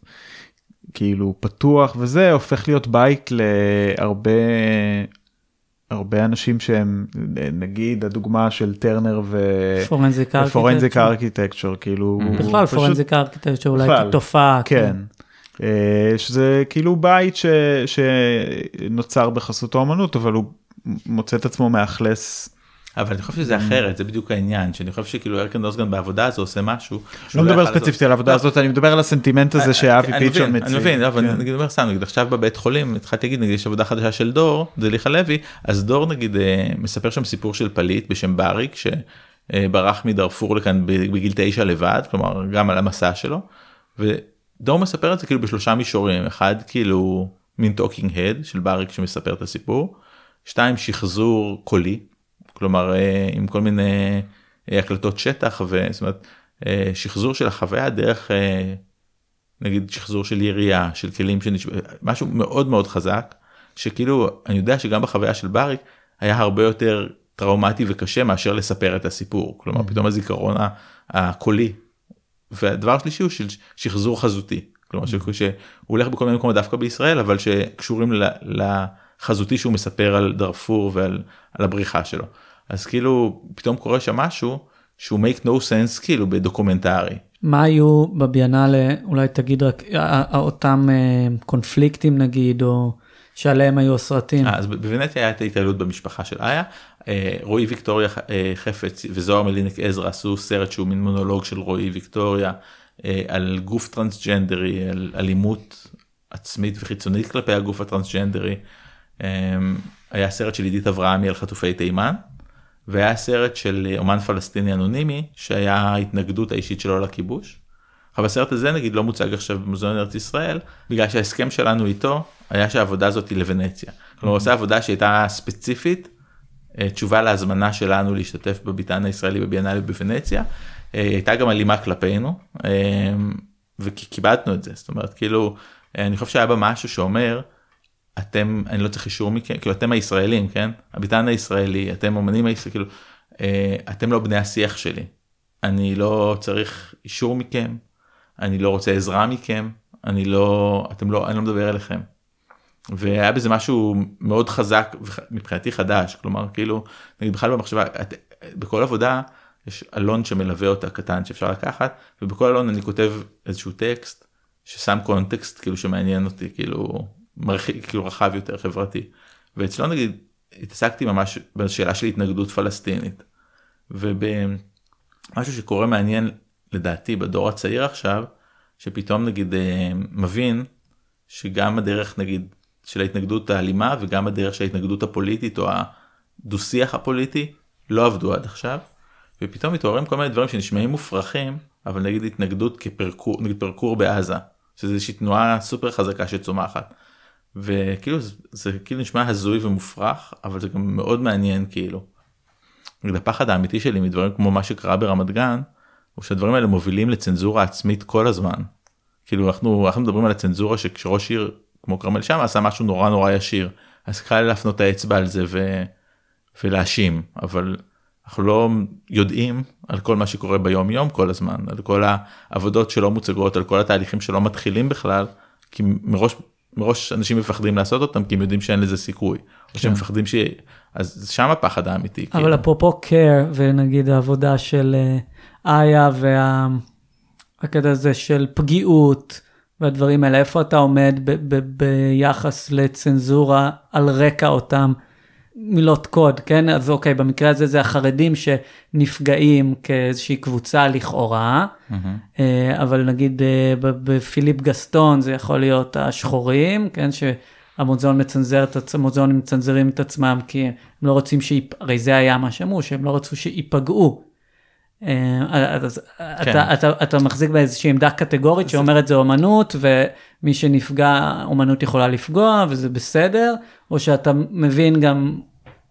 כאילו פתוח וזה הופך להיות בית להרבה הרבה אנשים שהם נגיד הדוגמה של טרנר ופורנזיק ארכיטקצ'ר. כאילו בכלל פורנזיק ארכיטקצ'ר אולי כתופעה כן. אה, שזה כאילו בית ש, שנוצר בחסות האומנות אבל הוא מוצא את עצמו מאכלס אבל אני חושב שזה אחרת זה בדיוק העניין שאני חושב שכאילו ארקן דוסגן בעבודה הזו עושה משהו. לא מדבר ספציפית על העבודה לא. הזאת אני מדבר על הסנטימנט הזה שאבי פיצ'ר מציג. אני מבין אבל כן. נגיד אומר סתם נגיד עכשיו בבית חולים התחלתי להגיד נגיד יש עבודה חדשה של דור זליכה לוי אז דור נגיד אה, מספר שם סיפור של פליט בשם בריק שברח מדארפור לכאן בגיל תשע לבד כלומר גם על המסע שלו. ודור מספר את זה כאילו בשלושה מישורים אחד כאילו מין talking head של בריק שמספר את הסיפור. שתיים שחזור קולי כלומר אה, עם כל מיני אה, הקלטות שטח וזאת אומרת אה, שחזור של החוויה דרך נגיד שחזור של ירייה של כלים שנשמע משהו מאוד מאוד חזק שכאילו אני יודע שגם בחוויה של בריק היה הרבה יותר טראומטי וקשה מאשר לספר את הסיפור כלומר mm-hmm. פתאום הזיכרון הקולי. והדבר השלישי הוא של שחזור חזותי כלומר mm-hmm. שהוא הולך בכל מיני מקומות דווקא בישראל אבל שקשורים לחזותי שהוא מספר על דארפור ועל הבריחה שלו. אז כאילו פתאום קורה שם משהו שהוא make no sense כאילו בדוקומנטרי. מה היו בביאנלה אולי תגיד רק אותם אה, קונפליקטים נגיד או שעליהם היו הסרטים. אז בוונטיה היה את ההתעללות במשפחה של איה. אה, רועי ויקטוריה אה, חפץ וזוהר מלינק עזרא עשו סרט שהוא מין מונולוג של רועי ויקטוריה על גוף טרנסג'נדרי על אלימות עצמית וחיצונית כלפי הגוף הטרנסג'נדרי. היה סרט של עידית אברהמי על חטופי תימן. והיה סרט של אומן פלסטיני אנונימי שהיה ההתנגדות האישית שלו לכיבוש. אבל הסרט הזה נגיד לא מוצג עכשיו במוזיאון ארץ ישראל בגלל שההסכם שלנו איתו היה שהעבודה הזאת היא לוונציה. כלומר הוא עושה עבודה שהייתה ספציפית אה, תשובה להזמנה שלנו להשתתף בביתן הישראלי בביאנלי בוונציה. אה, הייתה גם אלימה כלפינו אה, וכיבדנו את זה זאת אומרת כאילו אני חושב שהיה בה משהו שאומר אתם אני לא צריך אישור מכם כאילו אתם הישראלים כן הביטן הישראלי אתם אמנים הישראלים כאילו אה, אתם לא בני השיח שלי אני לא צריך אישור מכם אני לא רוצה עזרה מכם אני לא אתם לא אני לא מדבר אליכם. והיה בזה משהו מאוד חזק מבחינתי חדש כלומר כאילו נגיד בכלל במחשבה את, בכל עבודה יש אלון שמלווה אותה קטן שאפשר לקחת ובכל אלון אני כותב איזשהו טקסט ששם קונטקסט כאילו שמעניין אותי כאילו מרחיק כאילו רחב יותר חברתי. ואצלו נגיד התעסקתי ממש בשאלה של התנגדות פלסטינית. ובמשהו שקורה מעניין לדעתי בדור הצעיר עכשיו שפתאום נגיד אה, מבין שגם הדרך נגיד של ההתנגדות האלימה וגם הדרך של ההתנגדות הפוליטית או הדו שיח הפוליטי לא עבדו עד עכשיו. ופתאום מתעוררים כל מיני דברים שנשמעים מופרכים אבל נגיד התנגדות כפרקור נגיד פרקור בעזה שזה איזושהי תנועה סופר חזקה שצומחת. וכאילו זה, זה כאילו נשמע הזוי ומופרך אבל זה גם מאוד מעניין כאילו. הפחד האמיתי שלי מדברים כמו מה שקרה ברמת גן הוא שהדברים האלה מובילים לצנזורה עצמית כל הזמן. כאילו אנחנו אנחנו מדברים על הצנזורה שכשראש עיר כמו כרמל שם עשה משהו נורא נורא ישיר אז קל להפנות את האצבע על זה ו... ולהאשים אבל אנחנו לא יודעים על כל מה שקורה ביום יום כל הזמן על כל העבודות שלא מוצגות על כל התהליכים שלא מתחילים בכלל כי מראש מראש אנשים מפחדים לעשות אותם כי הם יודעים שאין לזה סיכוי. או שהם כן. מפחדים ש... אז שם הפחד האמיתי. אבל כאילו. אפרופו care ונגיד העבודה של אה, איה והקטע הזה של פגיעות והדברים האלה, איפה אתה עומד ביחס לצנזורה על רקע אותם מילות קוד, כן? אז אוקיי, במקרה הזה זה החרדים שנפגעים כאיזושהי קבוצה לכאורה, mm-hmm. אבל נגיד אה, בפיליפ גסטון זה יכול להיות השחורים, כן? שהמוזיאון מצנזר המוזיאונים מצנזרים את עצמם כי הם לא רוצים שיפ... הרי זה היה מה שאמרו, שהם לא רצו שייפגעו. אה, אז כן. אתה, אתה, אתה מחזיק באיזושהי עמדה קטגורית שאומרת זה אומנות ומי שנפגע אומנות יכולה לפגוע וזה בסדר או שאתה מבין גם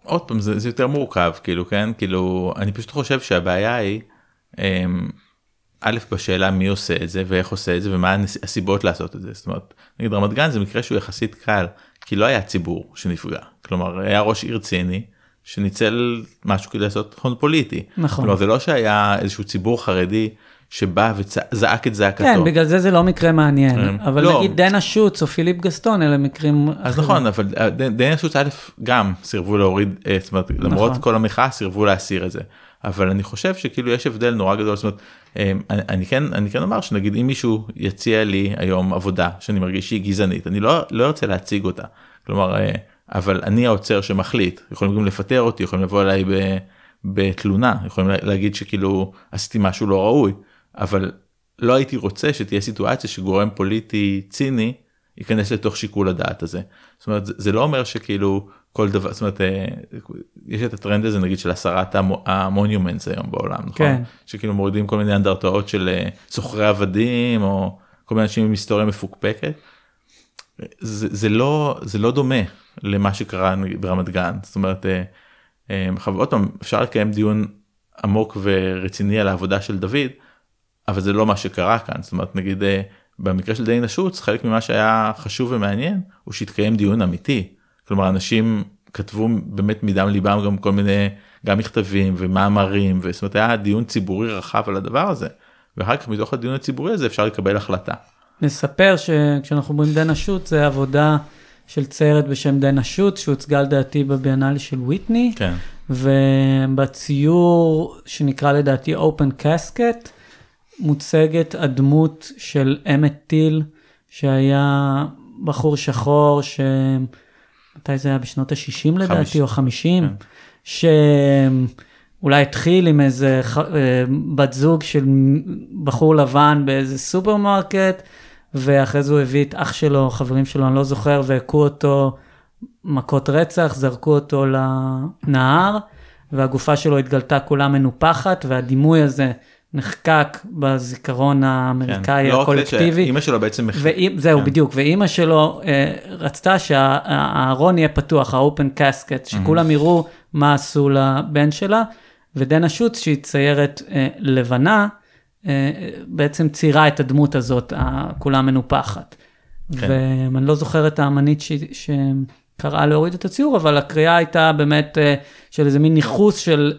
עוד פעם זה, זה יותר מורכב כאילו כן? כאילו אני פשוט חושב שהבעיה היא אמ, א' בשאלה מי עושה את זה ואיך עושה את זה ומה הסיבות לעשות את זה. זאת אומרת נגיד רמת גן זה מקרה שהוא יחסית קל כי לא היה ציבור שנפגע. כלומר היה ראש עיר ציני שניצל משהו כדי לעשות הון פוליטי. נכון. כלומר זה לא שהיה איזשהו ציבור חרדי שבא וזעק את זעקתו. כן, בגלל זה זה לא מקרה מעניין, אה, אבל לא. נגיד דנה שוץ או פיליפ גסטון אלה מקרים... אז אחרים. נכון אבל אה, ד- דניאל שוץ א' גם סירבו להוריד אה, זאת אומרת למרות נכון. כל המחאה סירבו להסיר את זה אבל אני חושב שכאילו יש הבדל נורא גדול זאת אומרת אה, אני, אני כן אני כן אומר שנגיד אם מישהו יציע לי היום עבודה שאני מרגיש שהיא גזענית אני לא לא ארצה להציג אותה כלומר אה, אבל אני העוצר שמחליט יכולים גם לפטר אותי יכולים לבוא אליי ב, בתלונה יכולים לה- להגיד שכאילו עשיתי משהו לא ראוי אבל לא הייתי רוצה שתהיה סיטואציה שגורם פוליטי ציני ייכנס לתוך שיקול הדעת הזה. זאת אומרת זה, לא אומר שכאילו כל דבר זאת אומרת אה, יש את הטרנד הזה נגיד של הסרת המו- המוניומנטס היום בעולם נכון? כן. שכאילו מורידים כל מיני אנדרטאות של אה, סוחרי עבדים או כל מיני אנשים עם היסטוריה מפוקפקת. זה, זה לא זה לא דומה למה שקרה ברמת גן. זאת אומרת אה, אה, עוד פעם אפשר לקיים דיון עמוק ורציני על העבודה של דוד אבל זה לא מה שקרה כאן. זאת אומרת נגיד אה, במקרה של דיינה שוץ חלק ממה שהיה חשוב ומעניין הוא שהתקיים דיון אמיתי. כלומר אנשים כתבו באמת מדם ליבם גם כל מיני גם מכתבים ומאמרים וזאת אומרת היה דיון ציבורי רחב על הדבר הזה. ואחר כך מתוך הדיון הציבורי הזה אפשר לקבל החלטה. נספר שכשאנחנו אומרים דנה שוט זה עבודה של ציירת בשם דנה שוט שהוצגה לדעתי בביאנל של ויטני כן. ובציור שנקרא לדעתי open casket מוצגת הדמות של אמט טיל שהיה בחור שחור ש... מתי זה היה בשנות ה-60 לדעתי או 50 כן. שאולי התחיל עם איזה ח- אה, בת זוג של בחור לבן באיזה סופרמרקט ואחרי זה הוא הביא את אח שלו חברים שלו אני לא זוכר והכו אותו מכות רצח זרקו אותו לנהר והגופה שלו התגלתה כולה מנופחת והדימוי הזה נחקק בזיכרון האמריקאי לא רק זה הקולקטיבי. שאימא שלו בעצם מח- ואימ- זהו, כן. בדיוק, ואימא שלו אה, רצתה שהארון יהיה פתוח, האופן קסקט, שכולם יראו מה עשו לבן שלה, ודנה שוץ, שהיא ציירת אה, לבנה, בעצם ציירה את הדמות הזאת, הכולה מנופחת. כן. ואני לא זוכר את האמנית ש... שקראה להוריד את הציור, אבל הקריאה הייתה באמת אה, של איזה מין ניכוס של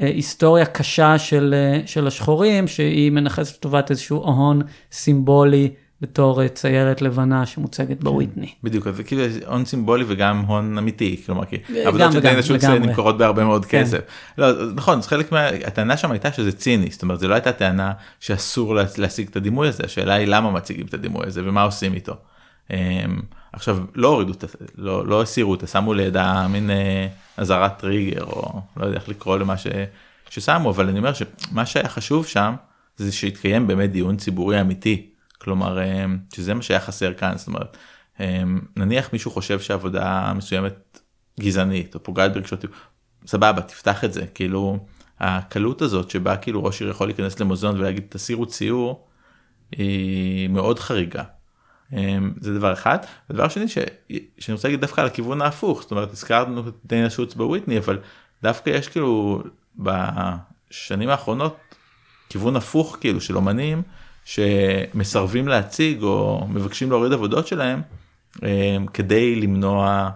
אה, היסטוריה קשה של, אה, של השחורים, שהיא מנכסת לטובת איזשהו הון סימבולי בתור אה, ציירת לבנה שמוצגת בוויטני. בדיוק אז זה כאילו הון סימבולי וגם הון אמיתי כלומר כי גם עבודות של דיינה לגמרי. נמכרות בהרבה מאוד כן. כסף. לא נכון אז חלק מהטענה שם הייתה שזה ציני זאת אומרת זה לא הייתה טענה שאסור לה- להשיג את הדימוי הזה השאלה היא למה מציגים את הדימוי הזה ומה עושים איתו. אמ, עכשיו לא הורידו את לא לא הסירו אותה שמו לידה מין אה, אזהרת טריגר או לא יודע איך לקרוא למה ש, ששמו אבל אני אומר שמה שהיה חשוב שם זה שהתקיים באמת דיון ציבורי אמיתי כלומר אמ, שזה מה שהיה חסר כאן זאת אומרת אמ, נניח מישהו חושב שעבודה מסוימת גזענית או פוגעת ברגשות סבבה תפתח את זה כאילו הקלות הזאת שבה כאילו ראש עיר יכול להיכנס למוזיאון ולהגיד תסירו ציור היא מאוד חריגה. אמ, זה דבר אחד. ודבר שני ש... שאני רוצה להגיד דווקא על הכיוון ההפוך זאת אומרת הזכרנו את דיינה שוץ בוויטני אבל דווקא יש כאילו בשנים האחרונות כיוון הפוך כאילו של אומנים שמסרבים להציג או מבקשים להוריד עבודות שלהם אמ, כדי למנוע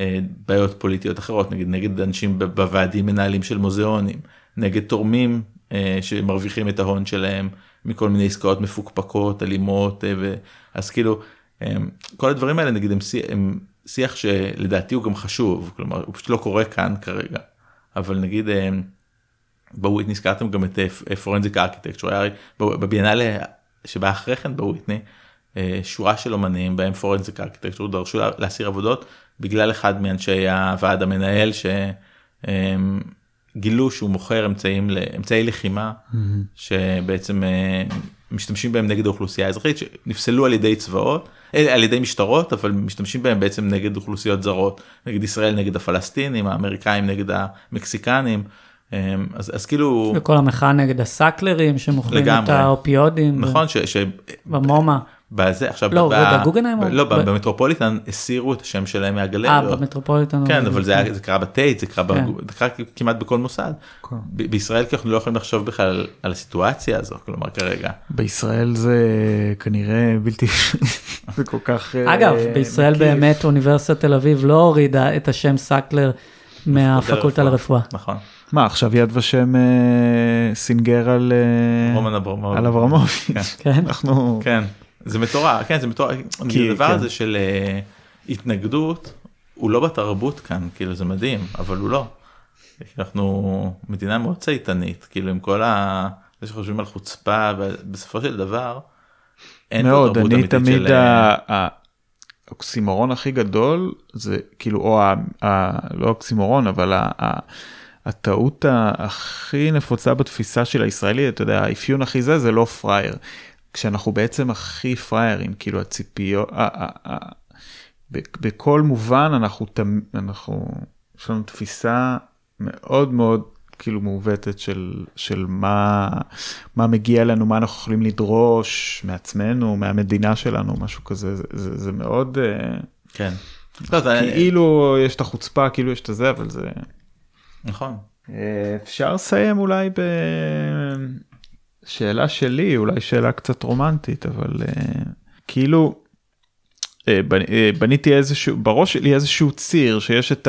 אה, בעיות פוליטיות אחרות נגיד נגד אנשים בוועדים מנהלים של מוזיאונים נגד תורמים אה, שמרוויחים את ההון שלהם מכל מיני עסקאות מפוקפקות אלימות אה. אז כאילו אה, כל הדברים האלה נגיד הם, שי- הם שיח שלדעתי הוא גם חשוב כלומר הוא פשוט לא קורה כאן כרגע אבל נגיד אה, בוויטני הזכרתם גם את פורנזיק ארכיטקטור היה בביאנלה שבא אחרי כן בוויטני אה, שורה של אומנים בהם פורנזיק ארכיטקטור דרשו לה- להסיר עבודות בגלל אחד מאנשי הוועד המנהל שגילו שהוא מוכר אמצעים ל- אמצעי לחימה שבעצם אה, משתמשים בהם נגד האוכלוסייה האזרחית שנפסלו על ידי צבאות אה, על ידי משטרות אבל משתמשים בהם בעצם נגד אוכלוסיות זרות נגד ישראל נגד הפלסטינים האמריקאים נגד המקסיקנים. אה, אז, אז כאילו וכל המחאה נגד הסאקלרים שמוכרים את לגמרי. האופיודים. נכון ש, ש, במומה. בזה עכשיו לא, ב- בגוגנהיים או לא ב- במטרופוליטן הסירו את השם שלהם אה, מהגלריות. במטרופוליטן. כן אבל זה היה- זה קרה בטייט זה קרה ב- כן. זה קרה כמעט בכל מוסד. כן. ב- בישראל כי אנחנו לא יכולים לחשוב בכלל על- על הסיטואציה הזו כלומר כרגע. בישראל זה כנראה בלתי, זה כל כך... אה, אגב, בישראל מקיף. באמת אוניברסיטת תל אביב לא הורידה את השם סאקלר מהפקולטה לרפואה. נכון. מה עכשיו יד ושם אה, סינגר על אה, רומן אברמוביץ'. על אברמוביץ'. כן. אנחנו כן זה מטורף כן זה מטורף כי- הדבר כן. הזה של אה, התנגדות הוא לא בתרבות כאן כאילו זה מדהים אבל הוא לא. אנחנו מדינה מאוד צייתנית כאילו עם כל ה... זה שחושבים על חוצפה ובסופו של דבר. אין פה מאוד, תרבות אני אמיתית תמיד, של, האוקסימורון הכי גדול זה כאילו, או ה- ה- לא אוקסימורון, אבל ה- ה- הטעות הכי נפוצה בתפיסה של הישראלי, אתה יודע, האפיון הכי זה, זה לא פראייר. כשאנחנו בעצם הכי פראיירים, כאילו הציפיות, בכל מובן אנחנו, אנחנו, יש לנו תפיסה מאוד מאוד כאילו מעוותת של, של מה, מה מגיע לנו, מה אנחנו יכולים לדרוש מעצמנו, מהמדינה שלנו, משהו כזה, זה, זה, זה מאוד, אה, כן. לא, זה- כאילו יש את החוצפה, כאילו יש את זה, אבל זה... נכון. אה, אפשר לסיים אולי בשאלה שלי, אולי שאלה קצת רומנטית, אבל אה, כאילו אה, בנ- בניתי איזשהו, בראש שלי איזשהו ציר שיש את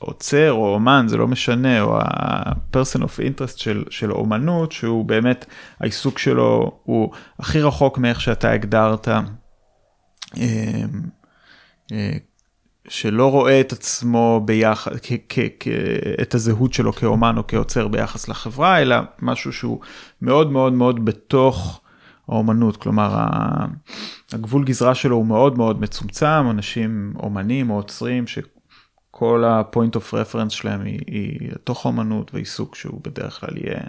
העוצר או אומן, זה לא משנה, או ה-person of interest של, של אומנות, שהוא באמת, העיסוק שלו הוא הכי רחוק מאיך שאתה הגדרת. אה, אה, שלא רואה את עצמו ביחד, את הזהות שלו כאומן או כעוצר ביחס לחברה, אלא משהו שהוא מאוד מאוד מאוד בתוך האומנות, כלומר הגבול גזרה שלו הוא מאוד מאוד מצומצם, אנשים אומנים או עוצרים שכל ה-point of reference שלהם היא, היא לתוך האומנות ועיסוק שהוא בדרך כלל יהיה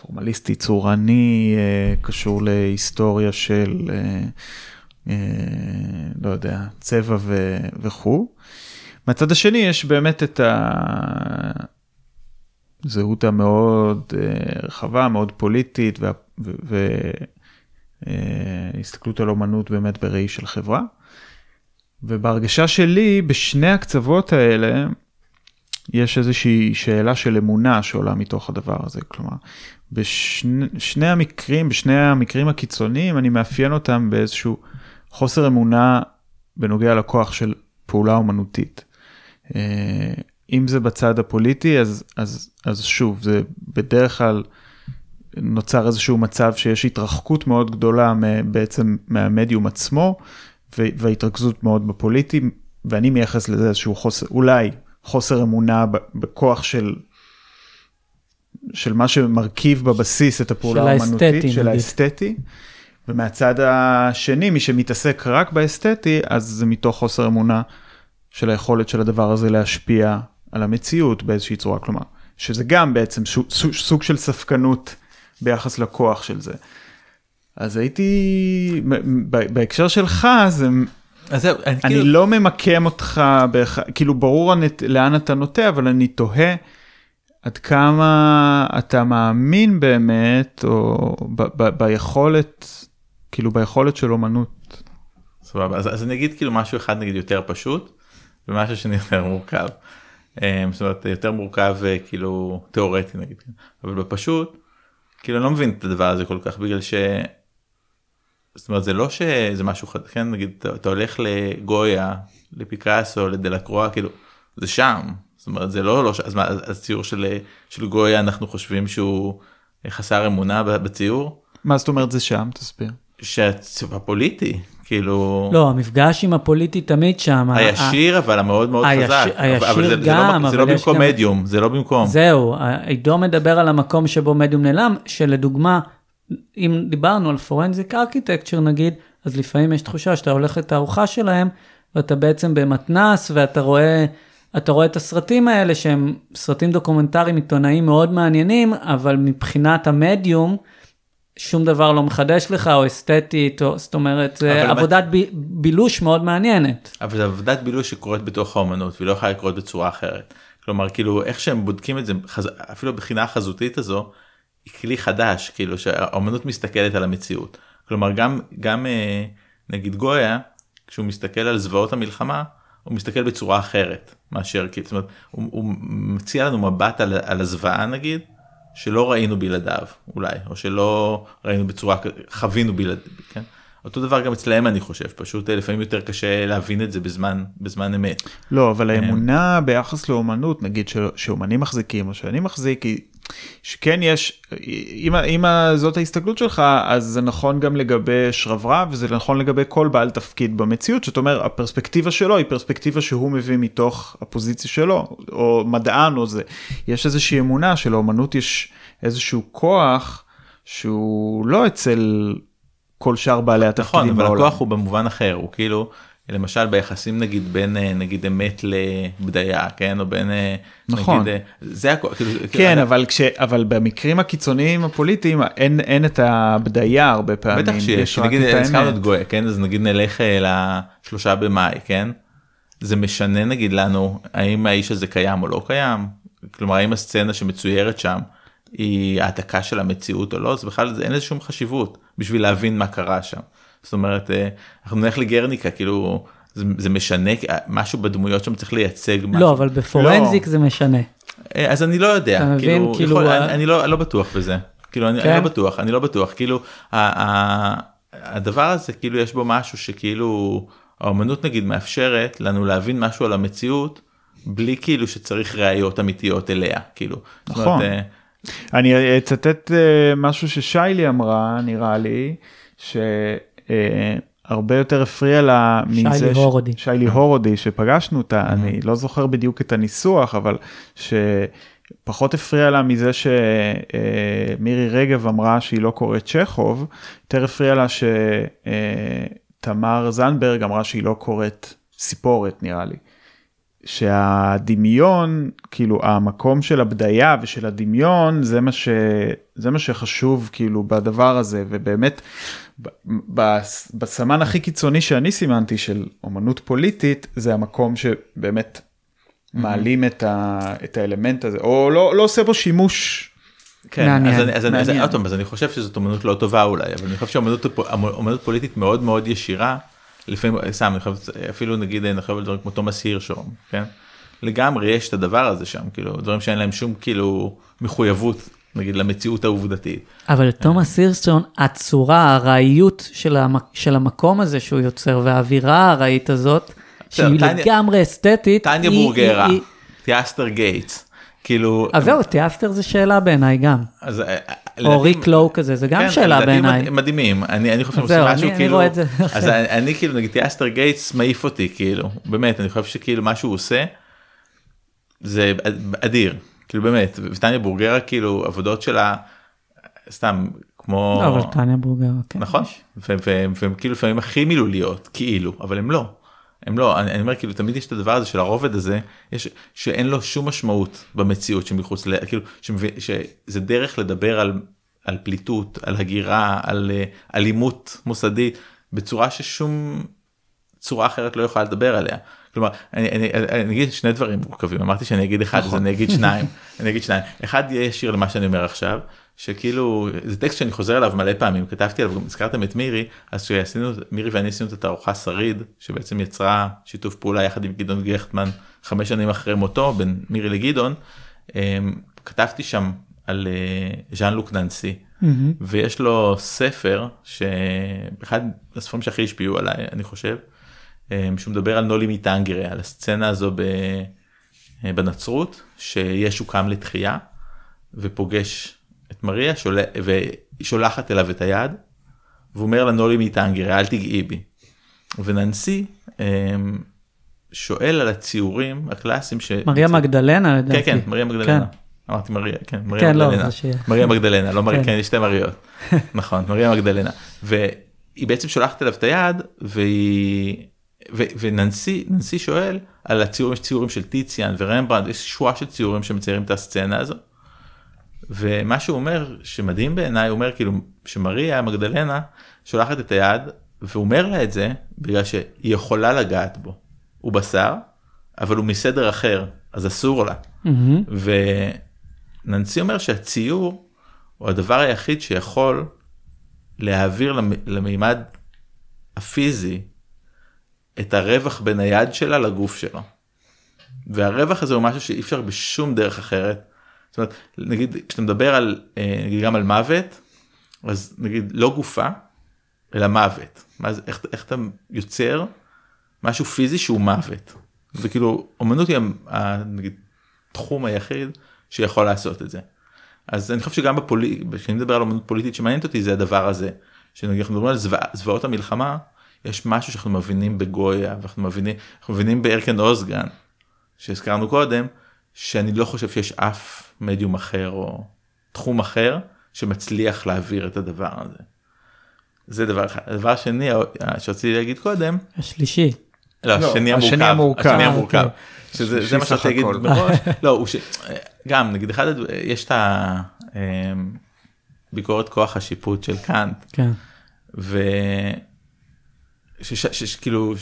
פורמליסטי, צורני, אה, קשור להיסטוריה של... אה, אה, לא יודע, צבע ו- וכו'. מהצד השני יש באמת את הזהות המאוד אה, רחבה, מאוד פוליטית, והסתכלות על אומנות באמת בראי של חברה. ובהרגשה שלי, בשני הקצוות האלה, יש איזושהי שאלה של אמונה שעולה מתוך הדבר הזה. כלומר, בשני המקרים, בשני המקרים הקיצוניים, אני מאפיין אותם באיזשהו חוסר אמונה בנוגע לכוח של פעולה אומנותית. אה, אם זה בצד הפוליטי, אז, אז, אז שוב, זה בדרך כלל נוצר איזשהו מצב שיש התרחקות מאוד גדולה בעצם מהמדיום עצמו, והתרכזות מאוד בפוליטי, ואני מייחס לזה איזשהו חוסר, אולי חוסר אמונה בכוח של, של מה שמרכיב בבסיס את הפעולה האומנותית, של האסתטי. ומהצד השני, מי שמתעסק רק באסתטי, אז זה מתוך חוסר אמונה של היכולת של הדבר הזה להשפיע על המציאות באיזושהי צורה, כלומר, שזה גם בעצם סוג, סוג של ספקנות ביחס לכוח של זה. אז הייתי, בהקשר שלך, זה... אז זהו, אני כאילו... לא ממקם אותך, בח... כאילו ברור הנת... לאן אתה נוטה, אבל אני תוהה עד כמה אתה מאמין באמת, או ב... ב... ביכולת, כאילו ביכולת של אומנות. סבבה, אז, אז אני אגיד כאילו משהו אחד נגיד יותר פשוט, ומשהו שני יותר מורכב. זאת אומרת יותר מורכב כאילו תיאורטי נגיד, אבל בפשוט, כאילו אני לא מבין את הדבר הזה כל כך בגלל ש... זאת אומרת זה לא שזה משהו חד... כן נגיד אתה, אתה הולך לגויה לפיקאסו לדלקרואה כאילו זה שם זאת אומרת זה לא לא אז מה אז ציור של של גויה אנחנו חושבים שהוא חסר אמונה בציור. מה זאת אומרת זה שם תסביר. שהצבע פוליטי כאילו לא המפגש עם הפוליטי תמיד שם הישיר אבל המאוד מאוד חזק. הישיר אבל זה, גם זה לא, זה לא במקום מדיום זה לא במקום. זהו עידו מדבר על המקום שבו מדיום נעלם שלדוגמה אם דיברנו על פורנזיק ארכיטקצ'ר נגיד, אז לפעמים יש תחושה שאתה הולך לתערוכה שלהם, ואתה בעצם במתנס, ואתה רואה, אתה רואה את הסרטים האלה שהם סרטים דוקומנטריים עיתונאיים מאוד מעניינים, אבל מבחינת המדיום, שום דבר לא מחדש לך, או אסתטית, או זאת אומרת, זה עבודת ב... בילוש מאוד מעניינת. אבל זה עבודת בילוש שקורית בתוך האומנות, והיא לא יכולה לקרות בצורה אחרת. כלומר, כאילו, איך שהם בודקים את זה, אפילו בבחינה החזותית הזו, היא כלי חדש כאילו שהאומנות מסתכלת על המציאות כלומר גם גם אה, נגיד גויה כשהוא מסתכל על זוועות המלחמה הוא מסתכל בצורה אחרת מאשר כאילו זאת אומרת הוא, הוא מציע לנו מבט על, על הזוועה נגיד שלא ראינו בלעדיו אולי או שלא ראינו בצורה חווינו בלעדיו. כן? אותו דבר גם אצלהם אני חושב פשוט אה, לפעמים יותר קשה להבין את זה בזמן בזמן אמת. לא אבל האמונה ביחס לאומנות נגיד שאומנים מחזיקים או שאני מחזיק היא שכן יש אם, אם זאת ההסתכלות שלך אז זה נכון גם לגבי שרברב וזה נכון לגבי כל בעל תפקיד במציאות זאת אומרת הפרספקטיבה שלו היא פרספקטיבה שהוא מביא מתוך הפוזיציה שלו או מדען או זה יש איזושהי אמונה שלאומנות יש איזשהו כוח שהוא לא אצל כל שאר בעלי התפקידים נכון, בעולם. אבל הכוח הוא במובן אחר, הוא כאילו, למשל ביחסים נגיד בין אה, נגיד אמת לבדיה, כן, או בין, אה, נכון, נגיד, אה, זה הכוח, כאילו, כן, אבל, כש, אבל במקרים הקיצוניים הפוליטיים אין, אין את הבדיה הרבה פעמים, בטח שיש, נגיד הזכרנו את גויה, כן, אז נגיד נלך לשלושה במאי, כן, זה משנה נגיד לנו האם האיש הזה קיים או לא קיים, כלומר האם הסצנה שמצוירת שם היא העתקה של המציאות או לא, זה בכלל אין לזה שום חשיבות. בשביל להבין מה קרה שם. זאת אומרת אה, אנחנו נלך לגרניקה כאילו זה, זה משנה משהו בדמויות שם צריך לייצג לא, משהו. לא אבל בפורנזיק לא. זה משנה. אה, אז אני לא יודע אתה כאילו, מבין כאילו יכול, ה... אני, אני לא, לא בטוח בזה כאילו אני, כן? אני לא בטוח אני לא בטוח כאילו ה, ה, הדבר הזה כאילו יש בו משהו שכאילו האומנות נגיד מאפשרת לנו להבין משהו על המציאות בלי כאילו שצריך ראיות אמיתיות אליה כאילו. נכון. אומרת, אה, אני אצטט אה, משהו ששיילי אמרה, נראה לי, שהרבה יותר הפריע לה מזה, שיילי הורודי, שיילי הורודי שפגשנו אותה. אני לא זוכר בדיוק את הניסוח, אבל שפחות הפריע לה מזה שמירי רגב אמרה שהיא לא קוראת צ'כוב, יותר הפריע לה שתמר זנדברג אמרה שהיא לא קוראת סיפורת נראה לי. שהדמיון, כאילו המקום של הבדיה ושל הדמיון, זה מה, ש, זה מה שחשוב כאילו בדבר הזה, ובאמת בסמן הכי קיצוני שאני סימנתי של אומנות פוליטית, זה המקום שבאמת מעלים את, ה, את האלמנט הזה, או לא, לא עושה בו שימוש. כן, מעניין, אז, אני, אז, מעניין. אז, אז, אז אני חושב שזאת אומנות לא טובה אולי, אבל אני חושב שאומנות פוליטית מאוד מאוד ישירה. לפעמים סתם אני חושב אפילו נגיד אני חושב על דברים כמו תומאס הירשום כן לגמרי יש את הדבר הזה שם כאילו דברים שאין להם שום כאילו מחויבות נגיד למציאות העובדתית. אבל תומאס הירשום הצורה הארעיות של, המק... של המקום הזה שהוא יוצר והאווירה הארעית הזאת שהיא לגמרי אסתטית. טניה בורגרה, תיאסטר גייטס. כאילו... אז זהו, תיאסטר זה שאלה בעיניי גם. אז, אה, או ריק לואו כזה, זה גם כן, שאלה בעיניי. מדהימים, אני, אני חושב שהם עושים משהו אני, כאילו, אני. אז אני, אני כאילו נגיד תיאסטר גייטס מעיף אותי כאילו, באמת, אני חושב שכאילו מה שהוא עושה, זה אדיר, כאילו באמת, וטניה בורגרה כאילו עבודות שלה, סתם כמו... לא, אבל טניה בורגרה, כן. נכון, והם כאילו לפעמים הכי מילוליות, כאילו, אבל הם לא. הם לא, אני, אני אומר כאילו תמיד יש את הדבר הזה של הרובד הזה, יש, שאין לו שום משמעות במציאות שמחוץ, ל, כאילו שמבין, שזה דרך לדבר על, על פליטות, על הגירה, על uh, אלימות מוסדית, בצורה ששום צורה אחרת לא יכולה לדבר עליה. כלומר, אני, אני, אני, אני אגיד שני דברים מורכבים, אמרתי שאני אגיד אחד, אז אני אגיד שניים, אני אגיד שניים. אחד יהיה ישיר למה שאני אומר עכשיו, שכאילו זה טקסט שאני חוזר אליו מלא פעמים. כתבתי עליו גם הזכרתם את מירי אז שעשינו מירי ואני עשינו את התערוכה שריד שבעצם יצרה שיתוף פעולה יחד עם גדעון גכטמן חמש שנים אחרי מותו בין מירי לגדעון אמ, כתבתי שם על אה, ז'אן לוק ננסי. mm-hmm. ויש לו ספר שאחד הספרים שהכי השפיעו עליי אני חושב אמ, שהוא מדבר על נולי מיטנגרה על הסצנה הזו אה, בנצרות שישו קם לתחייה ופוגש את מריה שול... ושולחת אליו את היד. והוא אומר לה נולי מיטנגר אל תגעי בי. וננסי אמ, שואל על הציורים הקלאסיים ש... מריה מגדלנה לדעתי. כן כן מריה מגדלנה. כן. אמרתי מריה כן מריה כן, לא, מגדלנה. לא, מריה מגדלנה לא מריה כן. כן יש שתי מריות. נכון מריה מגדלנה. והיא בעצם שולחת אליו את היד והיא וננסי ננסי שואל על הציורים יש ציורים של טיציאן ורמברנד יש שורה של ציורים שמציירים את הסצנה הזו. ומה שהוא אומר שמדהים בעיניי הוא אומר כאילו שמריה מגדלנה שולחת את היד והוא אומר לה את זה בגלל שהיא יכולה לגעת בו. הוא בשר אבל הוא מסדר אחר אז אסור לה. Mm-hmm. וננסי אומר שהציור הוא הדבר היחיד שיכול להעביר למימד הפיזי את הרווח בין היד שלה לגוף שלו. והרווח הזה הוא משהו שאי אפשר בשום דרך אחרת. זאת אומרת, נגיד כשאתה מדבר על, אה, נגיד גם על מוות, אז נגיד לא גופה, אלא מוות. מה זה, איך, איך אתה יוצר משהו פיזי שהוא מוות. וכאילו אומנות היא נגיד תחום היחיד שיכול לעשות את זה. אז אני חושב שגם בפוליטיקה, כשאני מדבר על אומנות פוליטית שמעניינת אותי זה הדבר הזה. כשאנחנו מדברים על זווע, זוועות המלחמה, יש משהו שאנחנו מבינים בגויה ואנחנו מבינים, אנחנו מבינים בארקן אוזגן שהזכרנו קודם, שאני לא חושב שיש אף מדיום אחר או תחום אחר שמצליח להעביר את הדבר הזה. זה דבר אחד. הדבר שני שרציתי להגיד קודם. השלישי. לא, לא השני המורכב. השני המורכב. השני המורכב. אה, אוקיי. שזה מה שרציתי להגיד מראש. לא, הוא ש... גם נגיד אחד, יש את הביקורת אמ, כוח השיפוט של קאנט. כן. ו... שכאילו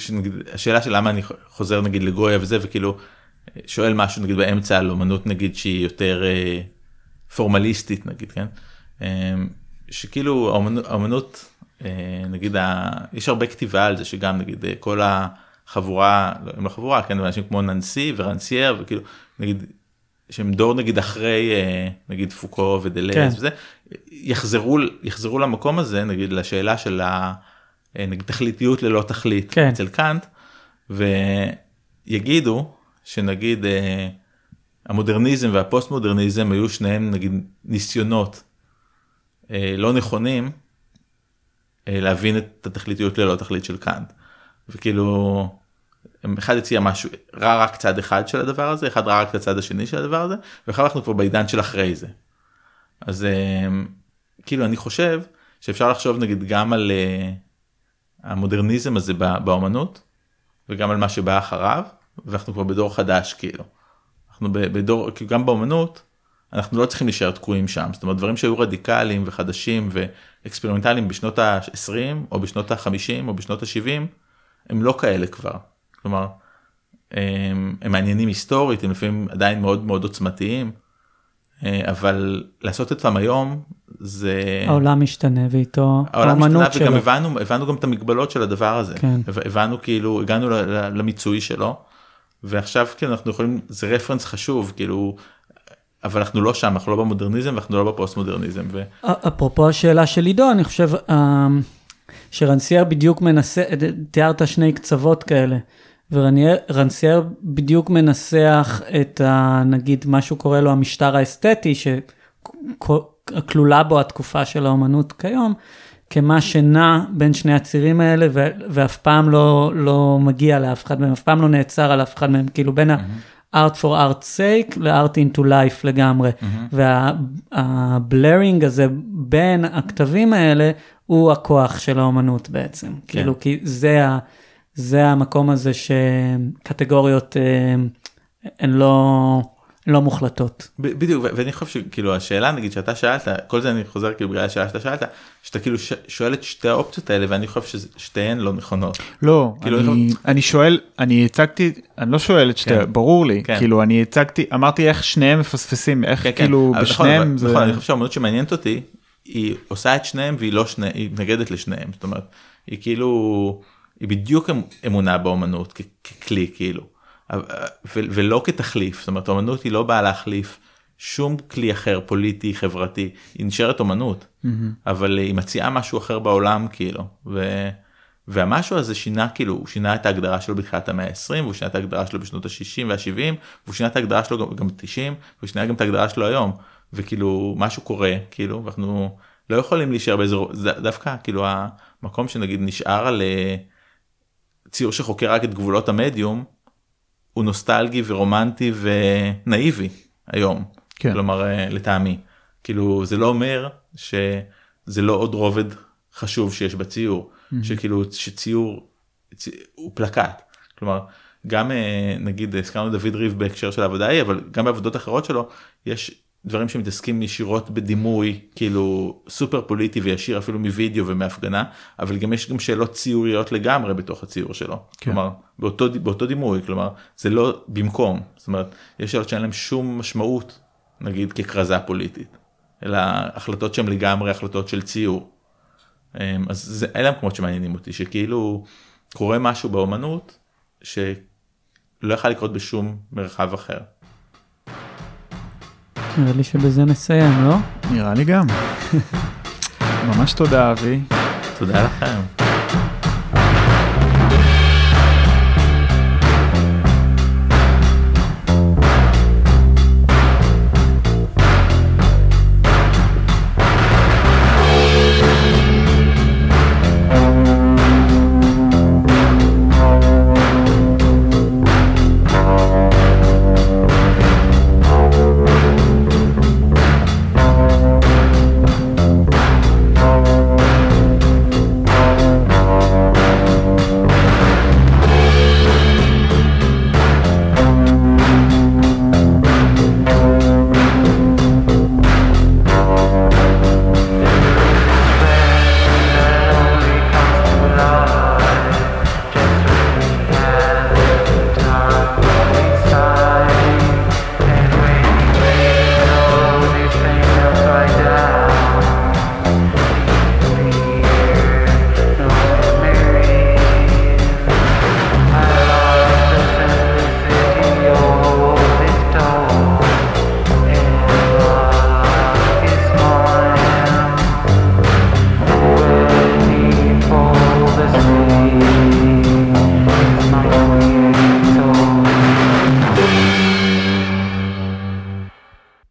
השאלה של למה אני חוזר נגיד לגויה וזה וכאילו שואל משהו נגיד באמצע על אומנות נגיד שהיא יותר אה, פורמליסטית נגיד כן אה, שכאילו האומנות, האומנות אה, נגיד ה, יש הרבה כתיבה על זה שגם נגיד אה, כל החבורה לא, לא חבורה כן אנשים כמו ננסי ורנסייר וכאילו נגיד שהם דור נגיד אחרי אה, נגיד פוקו ודלס כן. וזה יחזרו יחזרו למקום הזה נגיד לשאלה של ה... אה, נגיד תכליתיות ללא תכלית כן. אצל קאנט ויגידו שנגיד אה, המודרניזם והפוסט מודרניזם היו שניהם נגיד ניסיונות אה, לא נכונים להבין את התכליתיות ללא תכלית של קאנט וכאילו אחד הציע משהו רע רק צד אחד של הדבר הזה אחד רע רק את הצד השני של הדבר הזה ואחר אנחנו כבר בעידן של אחרי זה. אז כאילו אני חושב שאפשר לחשוב נגיד גם על. המודרניזם הזה באומנות וגם על מה שבא אחריו ואנחנו כבר בדור חדש כאילו. אנחנו בדור כאילו גם באומנות אנחנו לא צריכים להישאר תקועים שם זאת אומרת דברים שהיו רדיקליים וחדשים ואקספרימנטליים בשנות ה-20 או בשנות ה-50 או בשנות ה-70 הם לא כאלה כבר. כלומר הם, הם מעניינים היסטורית הם לפעמים עדיין מאוד מאוד עוצמתיים אה, אבל לעשות אותם היום זה העולם משתנה ואיתו האמנות שלו. וגם הבנו הבנו גם את המגבלות של הדבר הזה כן. הבנו כאילו הגענו למיצוי שלו ועכשיו כאילו אנחנו יכולים זה רפרנס חשוב כאילו אבל אנחנו לא שם אנחנו לא במודרניזם ואנחנו לא בפוסט מודרניזם. ו... אפרופו השאלה של עידו אני חושב אה, שרנסייר בדיוק מנסה תיארת שני קצוות כאלה. ורנסייר בדיוק מנסח את ה... נגיד מה שהוא קורא לו המשטר האסתטי, שכלולה בו התקופה של האומנות כיום, כמה שנע בין שני הצירים האלה ו- ואף פעם לא, לא מגיע לאף אחד מהם, אף פעם לא נעצר על אף אחד מהם, כאילו בין mm-hmm. ה-art for art sake ל-art into life לגמרי. Mm-hmm. והבלרינג הזה בין הכתבים האלה הוא הכוח של האומנות בעצם, כן. כאילו כי זה ה... זה המקום הזה שקטגוריות אה, הן לא, לא מוחלטות. בדיוק ואני חושב שכאילו השאלה נגיד שאתה שאלת כל זה אני חוזר כאילו בגלל השאלה שאתה שאלת שאתה כאילו שואל את שתי האופציות האלה ואני חושב ששתיהן לא נכונות. לא כאילו אני, יכול... אני שואל אני הצגתי אני לא שואל את שתי כן. ברור לי כן. כאילו אני הצגתי אמרתי איך שניהם מפספסים איך כן, כן. כאילו כן. בשניהם נכון, זה נכון, אני חושב שהאמנות שמעניינת אותי היא עושה את שניהם והיא לא שני היא מתנגדת לשניהם זאת אומרת היא כאילו. היא בדיוק אמ-, אמונה באמנות ככלי כאילו ולא כתחליף זאת אומרת אמנות היא לא באה להחליף שום כלי אחר פוליטי חברתי היא נשארת אמנות mm-hmm. אבל היא מציעה משהו אחר בעולם כאילו ו... והמשהו הזה שינה כאילו הוא שינה את ההגדרה שלו בתחילת המאה ה-20 והוא שינה את ההגדרה שלו בשנות ה-60 וה-70 והוא שינה את ההגדרה שלו גם, גם ב-90 והוא שינה גם את ההגדרה שלו היום וכאילו משהו קורה כאילו אנחנו לא יכולים להישאר באזור דווקא כאילו המקום שנגיד נשאר על אה, ציור שחוקר רק את גבולות המדיום הוא נוסטלגי ורומנטי ונאיבי היום כן. כלומר אה, לטעמי כאילו זה לא אומר שזה לא עוד רובד חשוב שיש בציור mm-hmm. שכאילו שציור צ... הוא פלקט כלומר גם אה, נגיד הזכרנו דוד ריב בהקשר של העבודה ההיא אבל גם בעבודות אחרות שלו יש דברים שמתעסקים ישירות בדימוי כאילו סופר פוליטי וישיר אפילו מווידאו ומהפגנה אבל גם יש גם שאלות ציוריות לגמרי בתוך הציור שלו כן. כלומר באותו באותו דימוי כלומר זה לא במקום זאת אומרת יש שאלות שאין להם שום משמעות נגיד ככרזה פוליטית אלא החלטות שהן לגמרי החלטות של ציור. אמ, אז זה, אלה המקומות שמעניינים אותי, שכאילו קורה משהו באומנות שלא יכול לקרות בשום מרחב אחר. נראה לי שבזה נסיים, לא? נראה לי גם. ממש תודה אבי. תודה לכם.